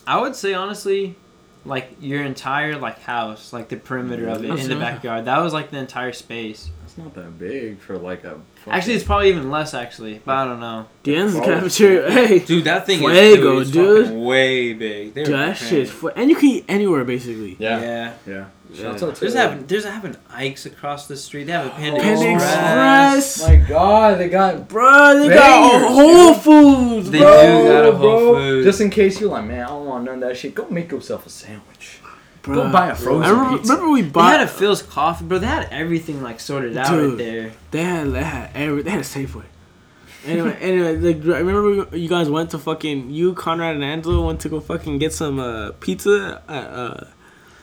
I would say honestly, like your entire like house, like the perimeter of it in the backyard. That was like the entire space. It's not that big for like a. Actually, it's probably even less actually, but I don't know. Dan's Oh, cafeteria. Hey, Dude, that thing Fuego, is dude. fucking way big. They dude, were that preparing. shit's fu- and you can eat anywhere basically. yeah. Yeah. Yeah. Yeah. Shouts out to There's having there's having Ike's across the street. They have a oh. Panda, Panda Express. Express. My God, they got. Bro, they got Bangers, a Whole Foods, They bro. do got a Whole bro. Foods. Just in case you're like, man, I don't want none of that shit. Go make yourself a sandwich. Bro. Go buy a frozen I remember, pizza. remember we They bought. had a Philz coffee, bro. They had everything like sorted out Dude. right there. They had they had every they had a Safeway. Anyway, anyway, like, I remember we- you guys went to fucking you, Conrad, and Angelo went to go fucking get some uh, pizza. At, uh,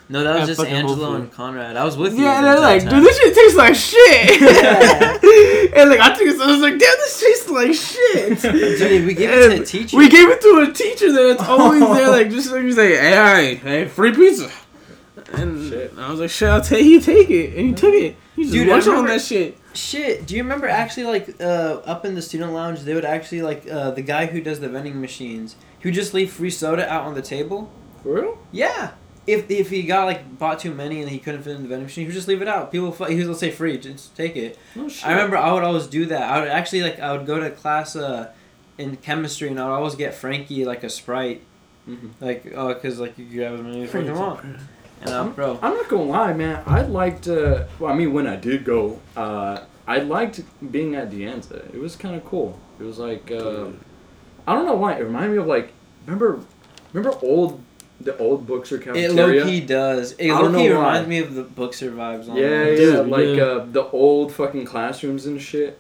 No, that was just Angelo and Conrad. I was with you. yeah, and they're like, entire dude, this shit tastes like shit. Yeah. and like I took it, so I was like, damn, this tastes like shit. Dude, we gave it to a teacher. We gave it to a teacher that it's always there, like just like you say, hey, hey, hey, free pizza. And Shit. I was like, shit, I'll take you take it, and he took it. He just Dude, I munched on remember- that shit. Shit, do you remember actually like uh, up in the student lounge they would actually like uh, the guy who does the vending machines he would just leave free soda out on the table. For real? Yeah. If, if he got like bought too many and he couldn't fit in the vending machine, he would just leave it out. People, fu- he would say free, just take it. No shit. I remember I would always do that. I would actually like I would go to class uh, in chemistry and I would always get Frankie like a sprite, Mhm. like oh because like you grab as many as you want. And uh, bro, I'm not gonna lie, man. I liked. Uh, well, I mean, when I did go, uh, I liked being at De Anza. It was kind of cool. It was like, uh, I don't know why. It reminded me of like, remember, remember old, the old Bookser it cafeteria. low key does. It low key reminds me of the book survives. On Yeah, yeah, Dude, like yeah. Uh, the old fucking classrooms and shit.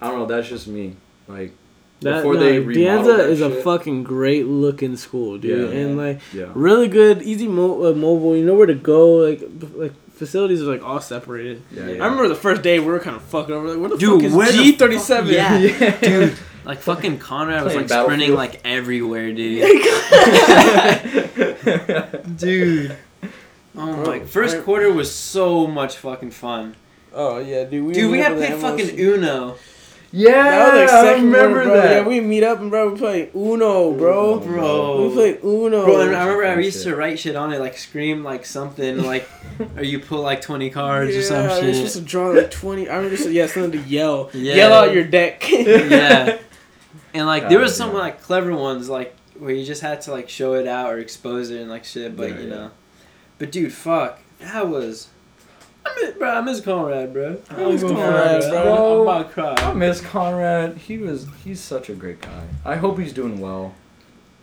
I don't know. That's just me. Like, That, Before no, they remodeled De Anza that is a fucking great looking school, dude, Yeah. and like yeah. really good, easy mo- uh, mobile. You know where to go. Like like facilities are like all separated. Yeah, I yeah. I remember the first day we were kind of fucking over. Like, where the Dude, fuck is G thirty seven? Yeah. Yeah. Dude, like fucking Conrad was like sprinting like everywhere, dude. dude. Oh Bro, my! First I- quarter was so much fucking fun, Oh yeah, dude. We dude. We meet had up played with fucking Amos. Uno, yeah, That was like I second remember quarter, bro. that. Yeah, we meet up and bro, we play Uno, bro. Bro. We play Uno. bro. And I remember I used to write shit on it, like scream like something, like, or you pull like twenty cards yeah, or some You're shit. supposed to draw like twenty. I remember just yeah, something to yell. Yeah. Yell out your deck. yeah. And like there was some damn. like clever ones like where you just had to like show it out or expose it and like shit, but Yeah, you yeah. know. But dude, fuck, that was. I miss, bro, I miss Conrad, bro. I miss I'm Conrad, I'm bro. about to cry. I cry. miss Conrad. He was he's such a great guy. I hope he's doing well.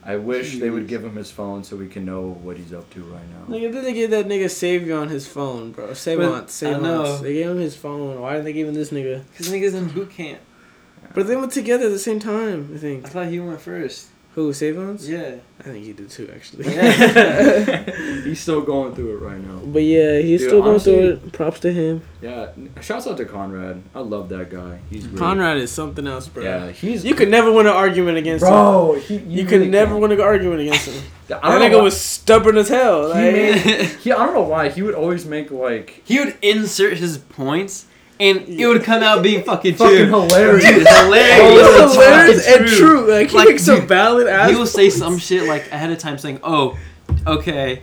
I wish they would give him his phone so we can know what he's up to right now. Nigga, did they give that nigga Savion his phone, bro? Save But- once, save I know. once. They gave him his phone. Why didn't they give him this nigga? Cause niggas in boot camp. But they went together at the same time, I think. I thought he went first. Who, Savion's? Yeah. I think he did too, actually. Yeah. he's still going through it right now. but yeah, he's Dude, still going honestly- through it. Props to him. Yeah, shouts out to Conrad. I love that guy. He's great. Conrad is something else, bro. Yeah, he's You could never win an argument against him. bro. He, You, could really never can't. win an argument against him. I That don't nigga why- was stubborn as hell. He Like, made- He, I don't know why he would always make like he would insert his points, and it would come out being fucking fucking hilarious. Dude, it's hilarious. It's It's hilarious fucking and true. Like he Like, makes some dude, valid ass. he will say some shit like ahead of time saying, "Oh, okay,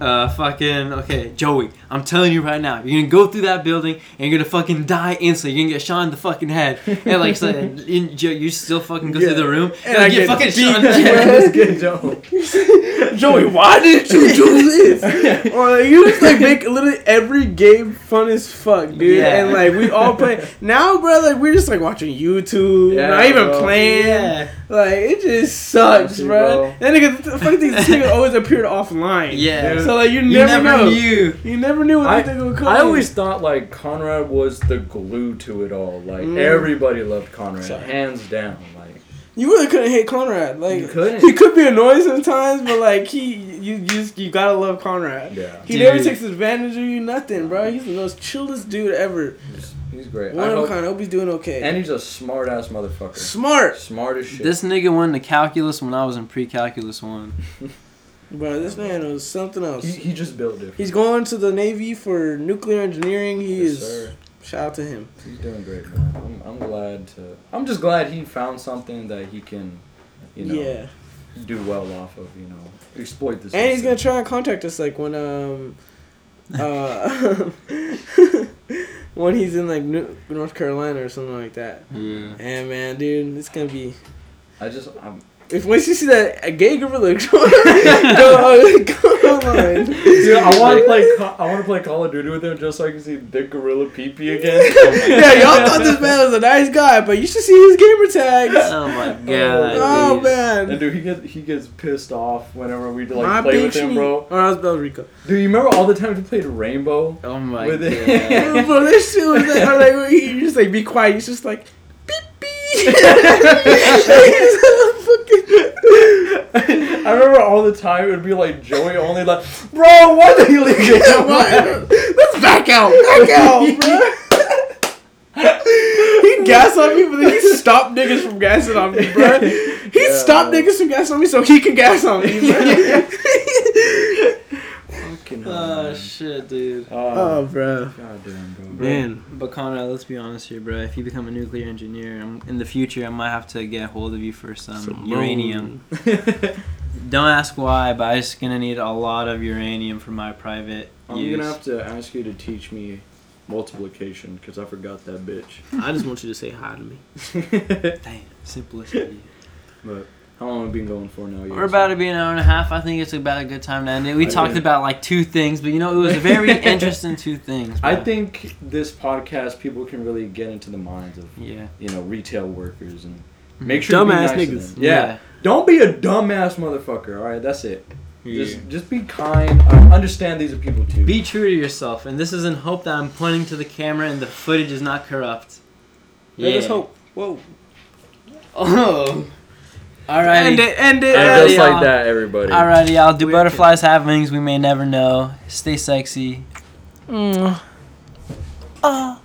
uh, fucking okay, Joey, I'm telling you right now, you're gonna go through that building and you're gonna fucking die instantly. You're gonna get shot in the fucking head, and like, so, in, Joe, you still fucking go Yeah. through the room And and I I get get fucking shot in the to head." That's good joke. Joey, why did you do this? or like, you just like make literally every game fun as fuck, dude. Yeah. And like we all play now, bro. Like we're just like watching YouTube, Yeah, not even bro. playing. Yeah, Like it just sucks, Honestly, bro. bro. And nigga, the funny thing is, this nigga always appeared offline. Yeah. Dude. So like you never, You never, never know. knew. You never knew what I, this nigga would come. I in. always thought like Conrad was the glue to it all. Like Mm. everybody loved Conrad, Sorry. hands down. Like you really couldn't hate Conrad. Like You couldn't. He could be annoying sometimes, but like he, you you just you gotta love Conrad. yeah, He Dude. never takes advantage of you, nothing, bro. He's the most chillest dude ever. he's, he's great. One I of a hope, kind. I hope he's doing okay. and he's a smart ass motherfucker. Smart, Smart as shit. This nigga went to calculus when I was in pre-calculus one. bro. This man was something else. he, he just built different. He's going to the Navy for nuclear engineering. He Yes, is. sir. Shout out to him. He's doing great, man. I'm, I'm glad to. I'm just glad he found something that he can, you know, yeah, do well off of. You know, exploit this. and he's system. gonna try and contact us like when um, uh, when he's in like New- North Carolina or something like that. Yeah. And man, dude, it's gonna be. I just. I'm, If once you see that a gay gorilla go, go, go online. dude, I want to play. I want to play Call of Duty with him just so I can see Big Gorilla Pee Pee again. yeah, y'all thought this man was a nice guy, but you should see his gamer tags. Oh my god. Oh dude. man. And dude, he gets he gets pissed off whenever we like My play big with him, bro. Oh, that was Belrico. Dude, you remember all the times we played Rainbow? Oh my With god. it. bro, this shit was like, or like he you just like be quiet. He's just like beep beep. I remember all the time it would be like Joey only like, bro, why did he leave it? Let's back out, back out, bro. he gas on me, but then he stopped niggas from gassing on me, bro. He Yeah. stopped niggas from gassing on me so he can gas on me, bro. Fucking Oh man. shit, dude. Oh, oh, bro. goddamn, bro. Man. But Conrad, let's be honest here, bro. If you become a nuclear engineer, I'm, in the future, I might have to get a hold of you for some, uranium. Don't ask why, but I'm just gonna need a lot of uranium for my private I'm use. gonna have to ask you to teach me multiplication because I forgot that bitch. I just want you to say hi to me. Damn, simplicity. but how long have we been going for now? We're about to be an hour and a half. I think it's about a good time to end it. We I talked agree. about like two things, but you know, it was a very interesting two things. I think this podcast people can really get into the minds of Yeah. you know retail workers and mm-hmm. make sure Dumbass be nice niggas. Yeah. Yeah. don't be a dumbass motherfucker. All right, that's it. Yeah. Just just be kind. I understand these are people too. Be true to yourself, and this is in hope that I'm pointing to the camera and the footage is not corrupt. Yeah. Let us hope. Whoa. Oh. Alrighty. End it, end it. and just like y'all. that, everybody. Alrighty, y'all. Do Wicked. butterflies have wings? We may never know. Stay sexy. Mm. Uh.